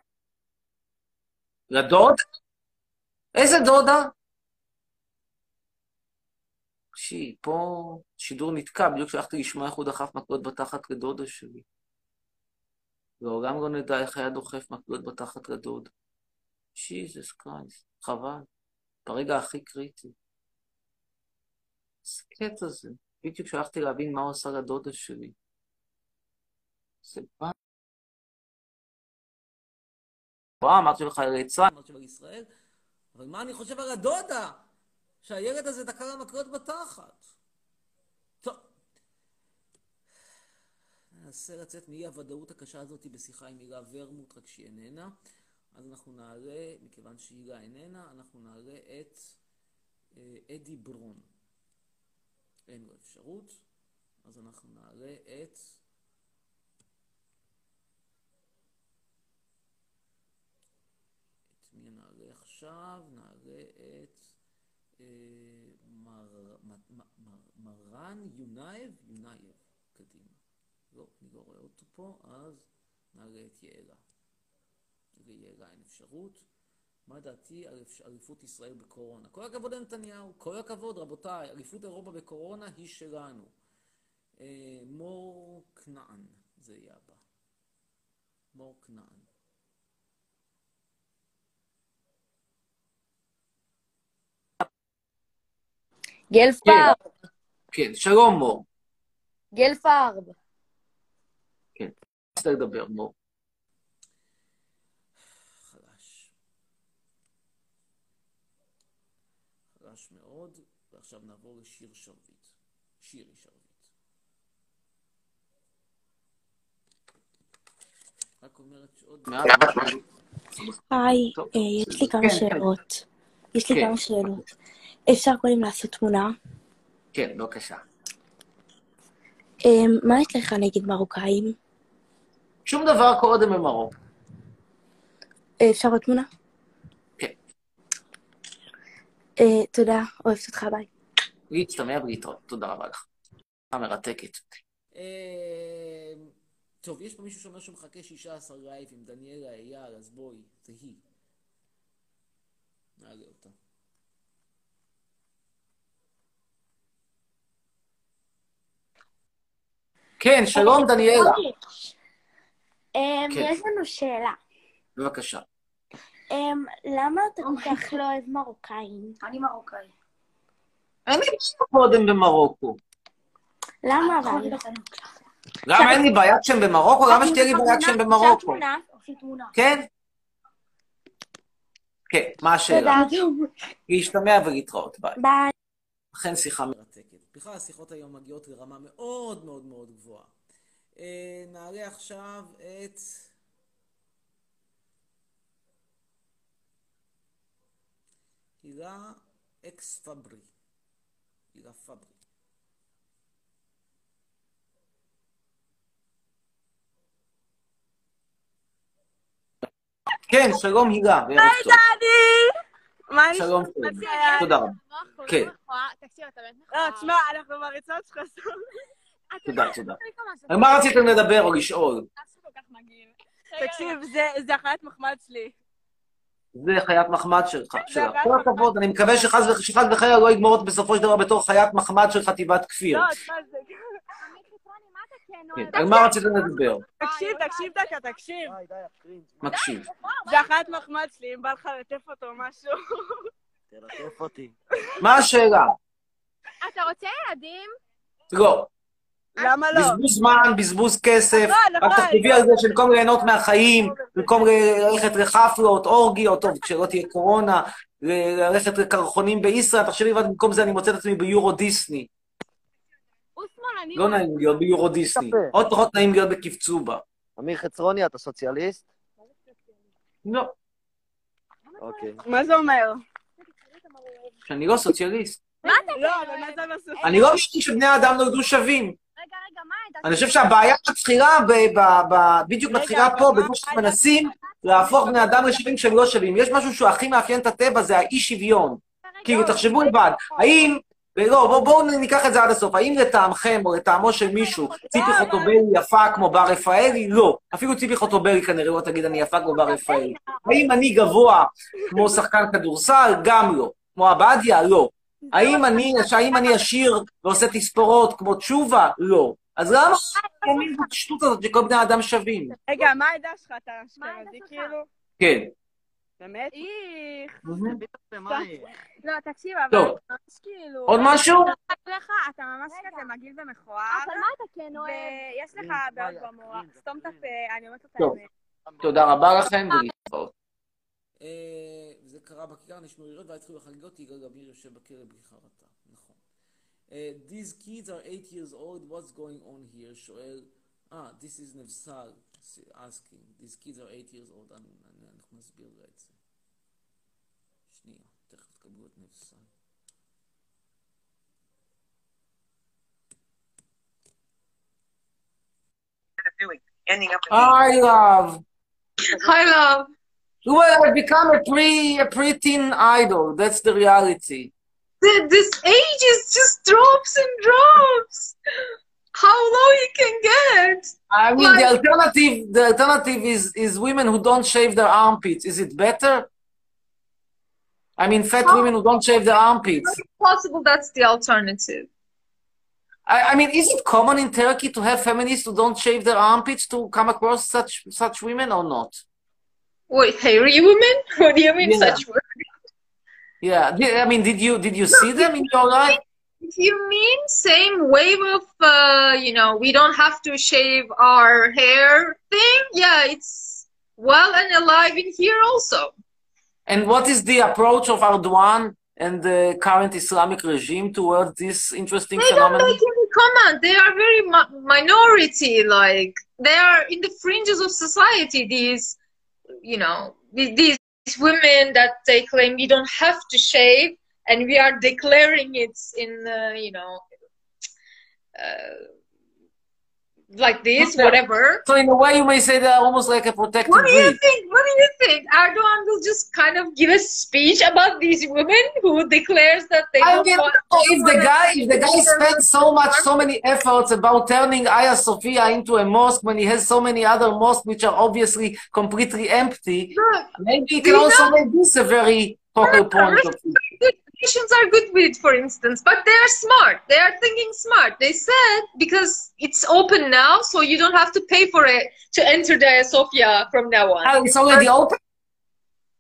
לדוד? איזה דודה? תקשיב, פה שידור נתקע, בדיוק כשהלכתי לשמוע איך הוא דחף מקלות בתחת לדודה שלי. לעולם לא נדע איך היה דוחף מקלות בתחת לדוד. שיזוס קרייסט, חבל. ברגע הכי קריטי. איזה קטע זה. בדיוק כשהלכתי להבין מה הוא עשה לדודה שלי. זה בא... אמרתי לך על יצרן, אמרתי על ישראל, אבל מה אני חושב על הדודה? שהילד הזה דקר לה מקלות בתחת. ננסה לצאת מאי הוודאות הקשה הזאת בשיחה עם הילה ורמוט, רק שהיא איננה. אז אנחנו נעלה, מכיוון שהילה איננה, אנחנו נעלה את אה, אדי ברון. אין לו אפשרות, אז אנחנו נעלה את... את מי נעלה עכשיו? נעלה את אה, מרן יונייב? יונייב, קדימה. לא, אני לא רואה אותו פה, אז נעלה את יעלה. ליעלה אין אפשרות. מה דעתי על אליפות ישראל בקורונה? כל הכבוד לנתניהו, כל הכבוד רבותיי, אליפות אירופה בקורונה היא שלנו. אה, מור כנען זה יהיה הבא. מור כנען. גל פארב, כן, שלום מור. גל פארב. כן, רוצה לדבר מור. חלש. חלש מאוד, ועכשיו נעבור לשיר שרביט. שירי שרביט. רק אומרת שעוד מעט... היי. אה, יש לי כמה כן, כן. שאלות. יש לי כן. כמה שאלות. אפשר קודם לעשות תמונה? כן, בבקשה. אה, מה יש לך נגד מרוקאים? שום דבר קודם במרוקו. אה, אפשר עוד תמונה? כן. אה, תודה, אוהבת אותך, ביי. להצטמע ולהתראות. תודה רבה לך. המרתקת. טוב, יש פה מישהו שאומר שהוא מחכה 16 לייבים, דניאלה, אייל, אז בואי, זה היא. נעלה אותה. כן, שלום דניאלה. אמ, כן. יש לנו שאלה. בבקשה. אמ, למה אתה כל כך לא אוהב מרוקאים? אני מרוקאי. אין לי קודם במרוקו. למה אבל? למה אין לי בעיית שם במרוקו? למה שתהיה לי בעיית שם במרוקו? כן? כן, מה השאלה? תודה. להשתמע ולהתראות, ביי. ביי. אכן שיחה מרתקת. בכלל השיחות היום מגיעות לרמה מאוד מאוד מאוד גבוהה. אה, נעלה עכשיו את... הילה אקס פברי. הילה פברי. כן, שלום הילה, היי. דני! מה שלום, נשמע? שלום. תודה רבה. כן, תקשיב, אתה באמת לא, תשמע, אנחנו מריצות שלך תודה, תודה. על מה רציתם לדבר או לשאול? תקשיב, זה- זה החיית מחמד שלי. זה חיית מחמד שלך. שלך. כל הכבוד, אני מקווה שחס וח- שחס וחלילה לא יגמור בסופו של דבר בתור חיית מחמד של חטיבת כפיר. לא, תשמע, זה... כן, על מה רציתם לדבר? תקשיב, תקשיב דקה, תקשיב. מקשיב. זה החיית מחמד שלי, אם בא לך לטף אותו או משהו. תלטף אותי. מה השאלה? אתה רוצה ילדים? לא. למה לא? בזבוז זמן, בזבוז כסף, נכון, רק נכון. תחשבי על זה שבמקום ליהנות מהחיים, במקום ללכת לחפלות, אורגיות, טוב, כשלא תהיה קורונה, ללכת לקרחונים בישראל, תחשבי לבד, במקום זה אני מוצא את עצמי ביורו דיסני. לא נעים להיות ביורו דיסני. עוד פחות נעים להיות בקפצובה. אמיר חצרוני, אתה סוציאליסט? לא. אוקיי. מה זה אומר? שאני לא סוציאליסט. מה אתה לא, אבל מה זה בסוף? אני לא חושב שבני האדם נולדו שווים. רגע, רגע, מה הייתה? אני חושב שהבעיה מתחילה בדיוק מתחילה פה, בזה שמנסים להפוך בני אדם לשווים שהם לא שווים. יש משהו שהוא הכי מאפיין את הטבע, זה האי שוויון. כאילו, תחשבו לבד, האם, לא, בואו בוא ניקח את זה עד הסוף, האם לטעמכם או לטעמו של מישהו, ציפי חוטובלי יפה כמו בר רפאלי? לא. אפילו ציפי חוטובלי כנראה לא תגיד אני יפה כמו בר רפאלי. האם אני גבוה כמו שחקן כדורסל? גם לא. כמו עבדיה? לא. האם אני, האם אני עשיר ועושה תספורות כמו תשובה? לא. אז למה האמין בשטות הזאת שכל בני האדם שווים? רגע, מה העדה שלך? אתה אשכנזי כאילו? כן. באמת? איך. לא, תקשיב, אבל. ממש כאילו... עוד משהו? לך, אתה ממש כזה מגעיל ומכוער. אבל מה אתה כן אוהב? ויש לך בעיות במוח. סתום את הפה, אני אומרת את. האמת. תודה רבה לכם ולהתראות. אה, זה קרה בכיכר, נשמעו יריות והתחילו החגיגות, יגאל גמיר יושב בכלא בלי חרטה. נכון. אה, These kids are 8 years old, what's going on here? שואל, אה, this is נבסל. asking. These kids are 8 years old, אני- אני- אנחנו נסביר לה את זה. שנייה, תכף תקבלו את נפסל. doing, ending up. Hi, love. Hi, love. Well, I've become a pre a preteen idol. That's the reality. The, this age is just drops and drops. How low you can get? I mean, the alternative the alternative is is women who don't shave their armpits. Is it better? I mean, fat women who don't shave their armpits. Possible that's the alternative. I, I mean, is it common in Turkey to have feminists who don't shave their armpits to come across such such women or not? Wait, hairy women? What do you mean Yeah. such word? Yeah, I mean, did you did you see them in your life? If you mean same wave of, uh, you know, we don't have to shave our hair thing, yeah, it's well and alive in here also. And what is the approach of Erdogan and the current Islamic regime towards this interesting They don't phenomenon? make any comment. They are very mi- minority. Like they are in the fringes of society. These, you know, these women that they claim you don't have to shave, and we are declaring it in, uh, you know, uh, like this, whatever. So in a way, you may say they're almost like a protected What do you breed. think? What do you think? Erdogan will just kind of give a speech about these women who declares that they I don't mean, want. if the guy, if the guy spends so much, so many efforts about turning Hagia Sophia into a mosque when he has so many other mosques which are obviously completely empty, maybe he can also know- make this a very focal point of. Russians are good with it, for instance, but they are smart. They are thinking smart. They said because it's open now, so you don't have to pay for it to enter the Sofia from now on. Ah, it's already open?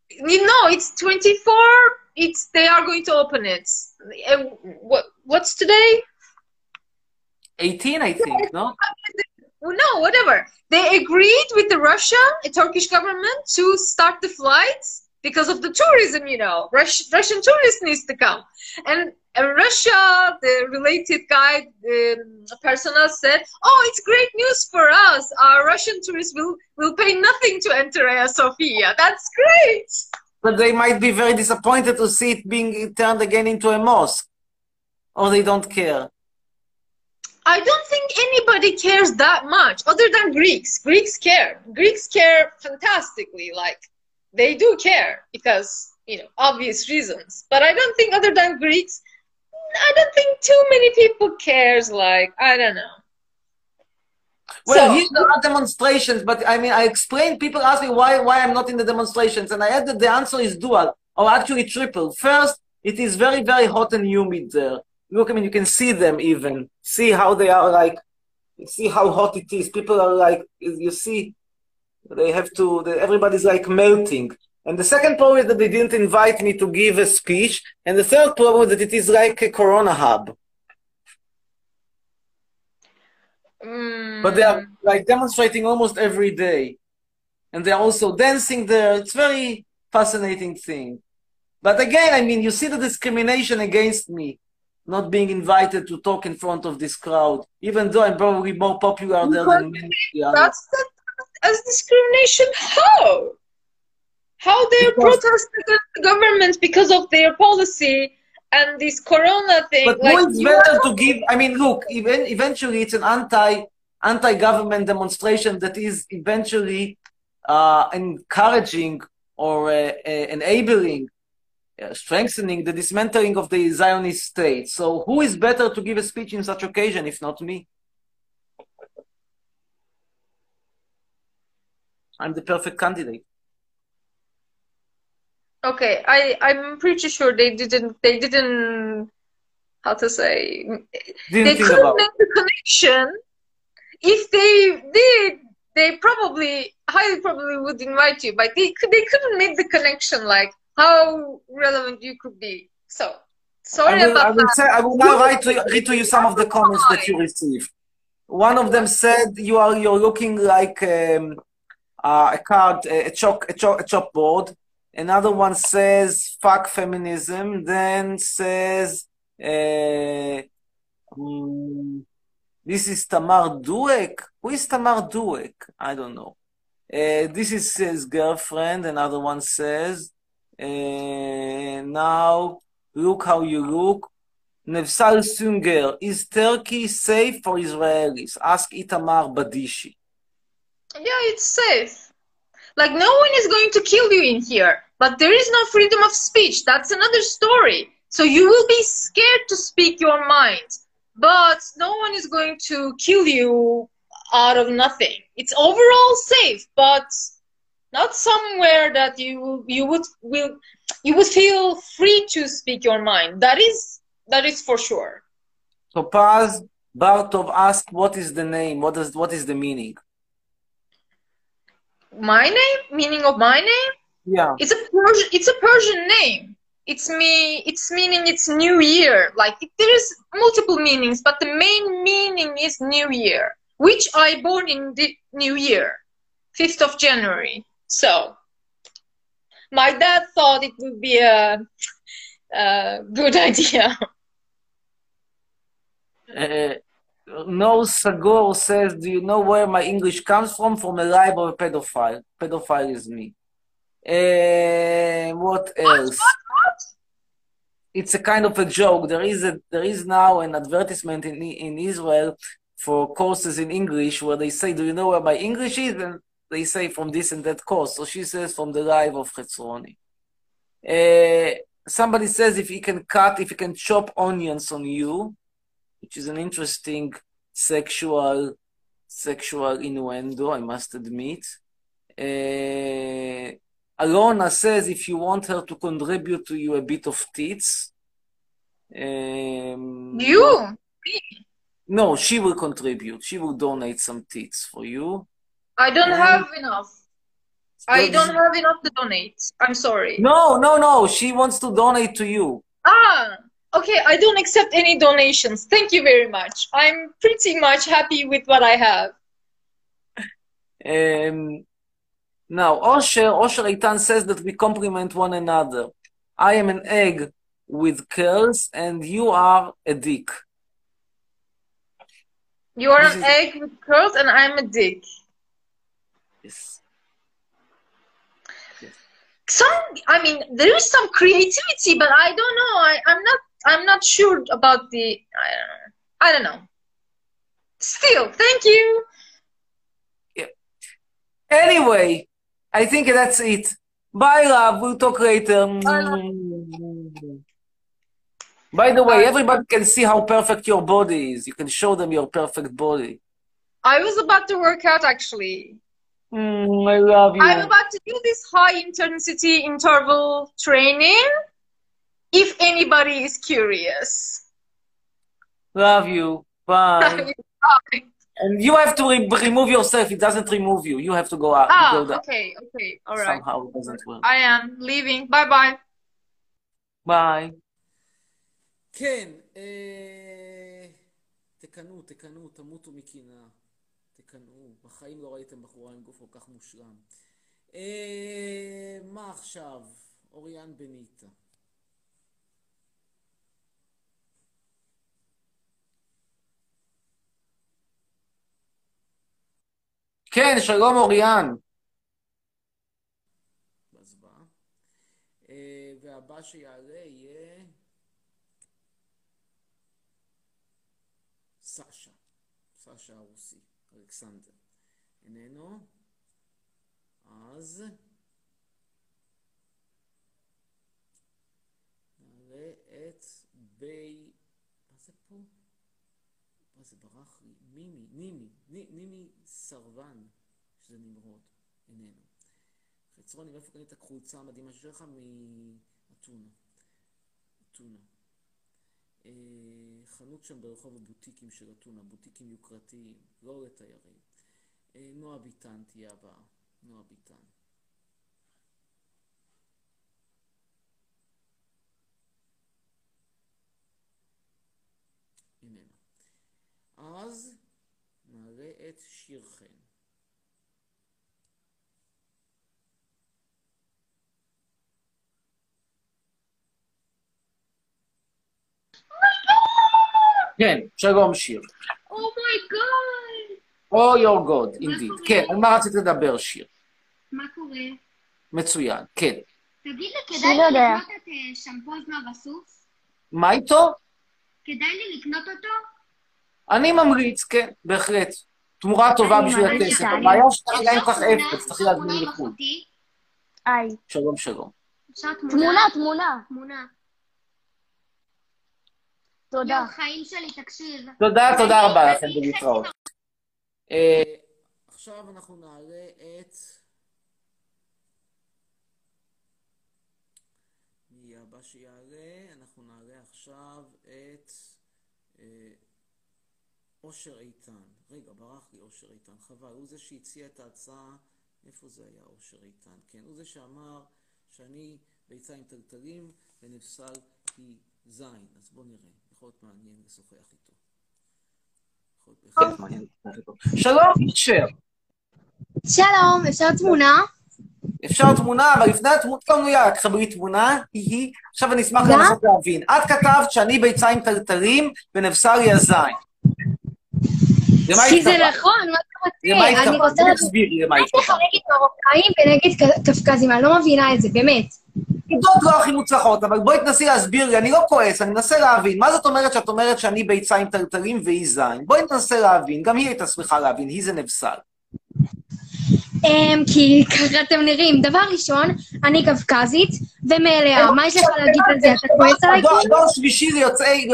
You know, it's 24. It's they are going to open it. What what's today? 18, I think, no? No, whatever. They agreed with the Russia, uh, Turkish government to start the flights because of the tourism, you know. Rus- Russian tourists needs to come. And, and Russia, the related guy, the um, personnel said, oh, it's great news for us. Our Russian tourists will, will pay nothing to enter Hagia Sophia. That's great. But they might be very disappointed to see it being turned again into a mosque. Or they don't care. I don't think anybody cares that much other than Greeks. Greeks care. Greeks care fantastically. Like they do care because, you know, obvious reasons. But I don't think other than Greeks, I don't think too many people cares. Like, I don't know. Well, So- here there are demonstrations, but I mean, I explained, people ask me why, why I'm not in the demonstrations, and I add that the answer is dual, or actually triple. First, it is very, very hot and humid there. Look, I mean, you can see them even. See how they are like, see how hot it is. People are like, you see, they have to, the, everybody's like melting. And the second problem is that they didn't invite me to give a speech. And the third problem is that it is like a corona hub. But they are like demonstrating almost every day. And they're also dancing there. It's very fascinating thing. But again, I mean, you see the discrimination against me not being invited to talk in front of this crowd, even though I'm probably more popular there than many. That's that as discrimination. How? How they protesting against the government because of their policy and this corona thing. But like, who is you better to give? I mean, look, even eventually it's an anti anti-government demonstration that is eventually uh, encouraging or uh, uh, enabling, uh, strengthening the dismantling of the Zionist state. So, who is better to give a speech in such occasion if not me? I'm the perfect candidate. Okay, I I'm pretty sure they didn't they didn't how to say Didn't they couldn't make the connection. If they did, they probably highly probably would invite you, but they they couldn't make the connection like how relevant you could be. So sorry I will, I about will, that. say, I will now write to, read to you some of the comments that you received. One of them said you are you're looking like um, uh, a card, a chalk, a chalk, a chalkboard. Another one says fuck feminism. Then says uh, mm, This is Tamar Duek. Who is Tamar Duek? I don't know. Uh, this is his girlfriend. Another one says, uh, now look how you look. Nevsal Sunger, is Turkey safe for Israelis? Ask Itamar Badishi. Yeah, it's safe. Like no one is going to kill you in here, but there is no freedom of speech. That's another story. So you will be scared to speak your mind, but no one is going to kill you out of nothing. It's overall safe, but not somewhere that you you would will you would feel free to speak your mind. That is that is for sure. So Paz Bartov asked, what is the name? What is what is the meaning? My name, meaning of my name, Yeah. it's a Persian, it's a Persian name. It's me. It's meaning it's New Year. Like it, there is multiple meanings, but the main meaning is New Year, which I born in the New Year, fifth of January. So my dad thought it would be a, a good idea. Uh, no Sagor says, Do you know where my English comes from? From a live of a pedophile. Pedophile is me. Uh, what else? It's a kind of a joke. There is a there is now an advertisement in in Israel for courses in English where they say, Do you know where my English is? And they say from this and that course. So she says from the live of Chetzroni. Uh, somebody says if you can cut, if you can chop onions on you, which is an interesting sexual sexual innuendo, I must admit. Uh, Alona says if you want her to contribute to you a bit of tits. Um, You? No, she will contribute. She will donate some tits for you. I don't And- have enough. I don't have enough to donate. I'm sorry. No, no, no. She wants to donate to you. Ah, okay. I don't accept any donations. Thank you very much. I'm pretty much happy with what I have. Um, now, Osher, Osher Eitan says that we complement one another. I am an egg with curls, and you are a dick. You are This an is- egg with curls, and I'm a dick. Yes. Some, I mean, there is some creativity, but I don't know. I, I'm not. I'm not sure about the. I don't know. I don't know. Still, thank you. Yeah. Anyway, I think that's it. Bye, love. We'll talk later. Bye, By the way, everybody can see how perfect your body is. You can show them your perfect body. I was about to work out actually. Mm, I love you. I'm about to do this high intensity interval training. If anybody is curious. Love you. Bye. And you have to re- remove yourself. It doesn't remove you. You have to go out. Ah, go down. okay, okay, all right. Somehow it doesn't work. I am leaving. Bye bye. ביי. כן, אה, תקנאו, תקנאו, תמותו מקנאה. תקנאו. בחיים לא ראיתם בחורה עם גוף כל כך מושלם. אה, מה עכשיו? אוריאן בניטה. כן, שלום אוריאן. אה, והבא שיעלה יהיה... סשה. סשה הרוסי. אלכסנדר. איננו? אז... נעלה את בי... זה ברח לי? מימי, נימי, ני- נימי סרבן, שזה נמרוד, איננו. חצרוני, מאיפה קנית המדהימה שלך? מאתונה. אתונה. אה, חנות שם ברחוב הבוטיקים של אתונה, בוטיקים יוקרתיים, לא לתיירים. אה, נועה ביטן תהיה הבאה. נועה ביטן. איננה. אז נעלה את שיר חן. כן, שלום שיר. Oh my Oh your God, indeed. קורה? כן, על מה רצית לדבר, שיר? מה קורה? מצוין, כן. תגיד לי, כדאי לי. לקנות את אה, שמפו זנב הסוס? מה איתו? כדאי לי לקנות אותו? אני ממליץ, כן, בהחלט. תמורה טובה אני בשביל הכסף. הבעיה שאתה אין לך תמונה? אפס, צריך להזמין עם לחו"ל. היי. שלום, שלום. תמונה, תמונה. תמונה. תודה. יואו, חיים שלי, תקשיב. תודה, תודה רבה לכם, ולהתראות. אה, עכשיו אנחנו נעלה את... מי הבא שיעלה? אנחנו נעלה עכשיו את אה, אושר איתן. רגע, ברח לי אושר איתן, חבל. הוא זה שהציע את ההצעה, איפה זה היה אושר איתן? כן, הוא זה שאמר שאני ביצה עם טלטלים ונפסל היא זין. אז בואו נראה, יכול להיות מעניין לשוחח איתו. שלום, אושר. שלום, אפשר תמונה? אפשר תמונה, אבל לפני התמונה, טוב, נו יאללה, תחברי תמונה, היא. עכשיו אני אשמח? לנסות להבין. את כתבת שאני ביצה עם טלטלים ונבשר לי הזין. למה כי זה התכוונת? נכון, מה אתה למה רוצה? אני התכוונת? תסבירי למה מה יש לך התכוונת. נגד מרוקאים ונגד קפקזים? אני לא מבינה את זה, באמת. עדות לא הכי מוצלחות, אבל בואי תנסי להסביר לי, אני לא כועס, אני מנסה להבין. מה זאת אומרת שאת אומרת שאני ביצה עם טלטלים והיא זין? בואי ננסה להבין, גם היא הייתה שמחה להבין, היא זה נבסל. אמ, כי ככה אתם נראים. דבר ראשון, אני קווקזית ומלאה. מה יש לך להגיד על זה? אתה כועס עליי? דור- שלישי ליוצאי-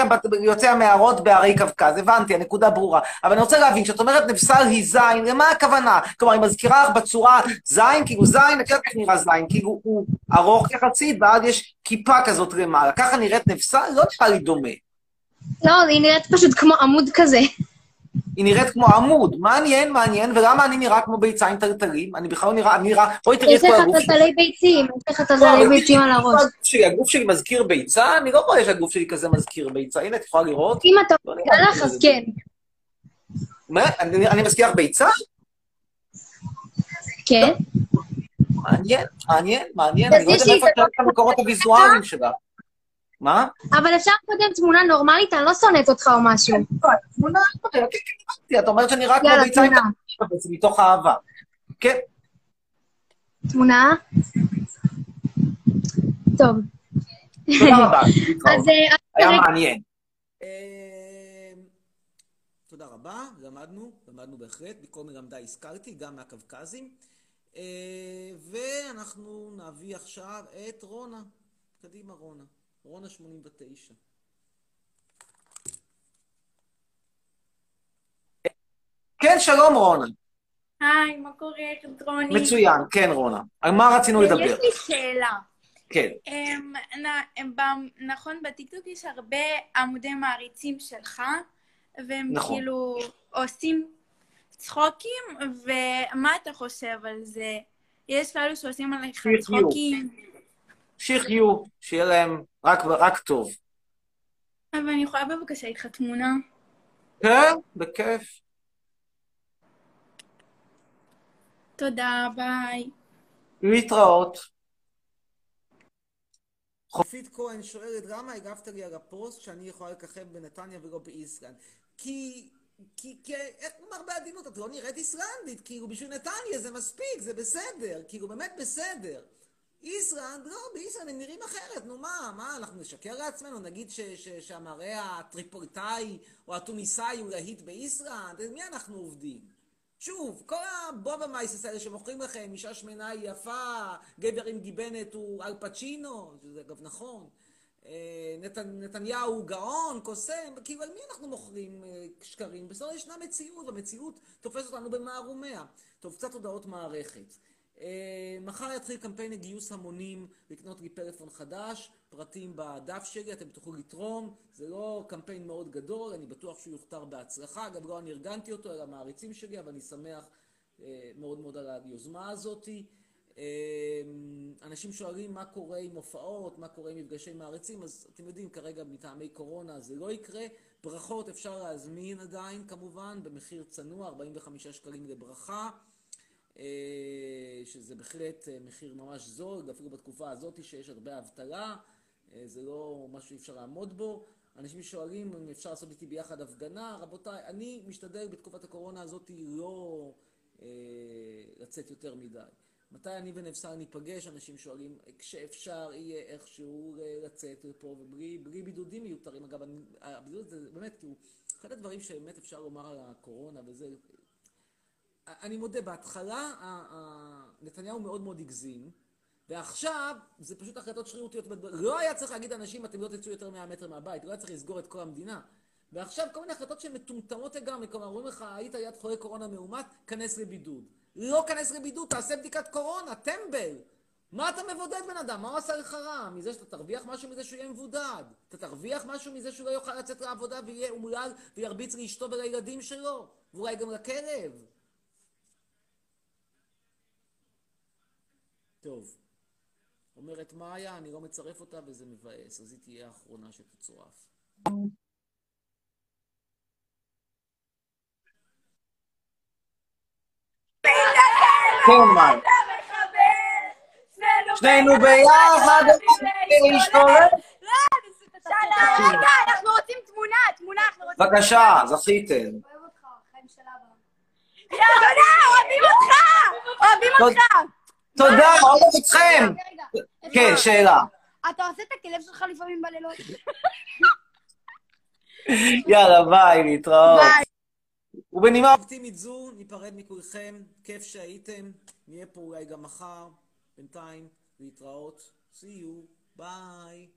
הבת- ליוצאי המערות בערי קווקז, הבנתי, הנקודה ברורה. אבל אני רוצה להבין, כשאת אומרת נבסל היא זין, למה הכוונה? כלומר, היא מזכירה לך בצורה זין, כאילו זין, את יודעת איך נראה זין, כאילו הוא ארוך יחסית, ואז יש כיפה כזאת למעלה. ככה נראית נבסל? לא נראה לי דומה. לא, היא נראית פשוט כמו עמוד כזה. היא נראית כמו עמוד. מעניין, מעניין, ולמה אני נראה כמו ביצה עם טלטלים? אני בכלל לא נראה, אני נראה, בואי תראי את יש כל לך הגוף שלי. טלטלי ביצים, יש לך לא, טלטלי אבל ביצים על הראש. הגוף שלי, מזכיר ביצה? אני לא רואה שהגוף שלי כזה מזכיר ביצה. הנה, את יכולה לראות? אם אתה לא לך, לי אז. כן. מה? אני מזכיר לך ביצה? כן. מעניין, מעניין, מעניין. אז אני לא יודע יש מאיפה את יודעת את המקורות הוויזואליים שלך. מה? אבל אפשר קודם תמונה נורמלית? אני לא שונאת אותך או משהו. תמונה, את אומרת שאני רק כמו יאללה, ביצה עם תמונה. טלטלים, זה מתוך אהבה. כן. תמונה? טוב. תודה רבה. אז אה, היה מעניין. תודה רבה, למדנו, למדנו בהחלט, מכל מלמדה הזכרתי, גם מהקווקזים. אה, ואנחנו נביא עכשיו את רונה. קדימה, רונה. רונה 89. כן, שלום, רונה. היי, מה קורה, חדרוני? מצוין, כן, רונה. על מה רצינו לדבר? יש לי שאלה. כן. אמ, נ- אמ, נכון, בטיקטוק יש הרבה עמודי מעריצים שלך, והם נכון. כאילו עושים צחוקים, ומה אתה חושב על זה? יש כאלו שעושים עליך. צחוקים, שיחיו, שיהיה להם רק, רק טוב. אבל אני יכולה בבקשה איתך תמונה? כן, בכיף. תודה, ביי. להתראות. חופית כהן שואלת, למה הגבת לי על הפוסט שאני יכולה לככב בנתניה ולא באיסלנד? כי... כי, כי, איך נאמר בעדינות, את לא נראית איסלנדית, כאילו בשביל נתניה זה מספיק, זה בסדר, כאילו באמת בסדר. איסלנד, לא, באיסלנד הם נראים אחרת, נו מה, מה, אנחנו נשקר לעצמנו, נגיד ש, ש, שהמראה הטריפוליטאי או התוניסאי הוא להיט על מי אנחנו עובדים? שוב, כל הבובה מייסס האלה שמוכרים לכם, אישה שמנה היא יפה, גבר עם גיבנת הוא אל פצ'ינו, שזה אגב נכון. אה, נת, נתניהו הוא גאון, קוסם, כאילו על מי אנחנו מוכרים אה, שקרים? בסדר, ישנה מציאות, והמציאות תופסת אותנו במערומיה. טוב, קצת הודעות מערכת. אה, מחר יתחיל קמפיין לגיוס המונים לקנות לי פלאפון חדש, פרטים בדף שלי, אתם תוכלו לתרום, זה לא קמפיין מאוד גדול, אני בטוח שהוא יוכתר בהצלחה, גם לא אני ארגנתי אותו, אלא המעריצים שלי, אבל אני שמח אה, מאוד מאוד על היוזמה הזאתי. אה, אנשים שואלים מה קורה עם הופעות, מה קורה עם מפגשי מעריצים, אז אתם יודעים, כרגע מטעמי קורונה זה לא יקרה. ברכות אפשר להזמין עדיין, כמובן, במחיר צנוע, 45 שקלים לברכה. אה, שזה בהחלט אה, מחיר ממש זול, אפילו בתקופה הזאת שיש הרבה אבטלה, אה, זה לא משהו שאי אפשר לעמוד בו. אנשים שואלים אם אפשר לעשות איתי ביחד הפגנה, רבותיי, אני משתדל בתקופת הקורונה הזאת לא אה, לצאת יותר מדי. מתי אני ונבסר ניפגש? אנשים שואלים, כשאפשר יהיה איכשהו לצאת לפה ובלי בלי בידודים מיותרים. אגב, הבידוד זה באמת, כאילו, אחד הדברים שבאמת אפשר לומר על הקורונה וזה, אני מודה, בהתחלה נתניהו מאוד מאוד הגזים, ועכשיו זה פשוט החלטות שרירותיות. לא היה צריך להגיד לאנשים, אתם לא תצאו יותר 100 מטר מהבית, לא היה צריך לסגור את כל המדינה. ועכשיו כל מיני החלטות שהן מטומטמות לגמרי, כלומר אומרים לך, היית ליד חולה קורונה מאומת, כנס לבידוד. לא כנס לבידוד, תעשה בדיקת קורונה, טמבל. מה אתה מבודד בן אדם? מה הוא עשה לך רע? מזה שאתה תרוויח משהו מזה שהוא יהיה מבודד? אתה תרוויח משהו מזה שהוא לא יוכל לצאת לעבודה ויהיה אומלל וירביץ לאשתו ולילדים שלו? ואולי גם לכלב? טוב. אומרת מאיה, אני לא מצרף אותה וזה מבאס, אז היא תהיה האחרונה שתצורף. מה? שנינו ביחד, רגע, אנחנו רוצים תמונה, תמונה, אנחנו רוצים... בבקשה, זכיתם. תודה, אוהבים אותך! אוהבים אותך! תודה, אוהב אתכם. כן, שאלה. אתה עושה את הכלב שלך לפעמים בלילות? יאללה, ביי, להתראות. ביי. ובנימה אופטימית זו, ניפרד מכולכם, כיף שהייתם, נהיה פה אולי גם מחר, בינתיים, להתראות, see you, ביי.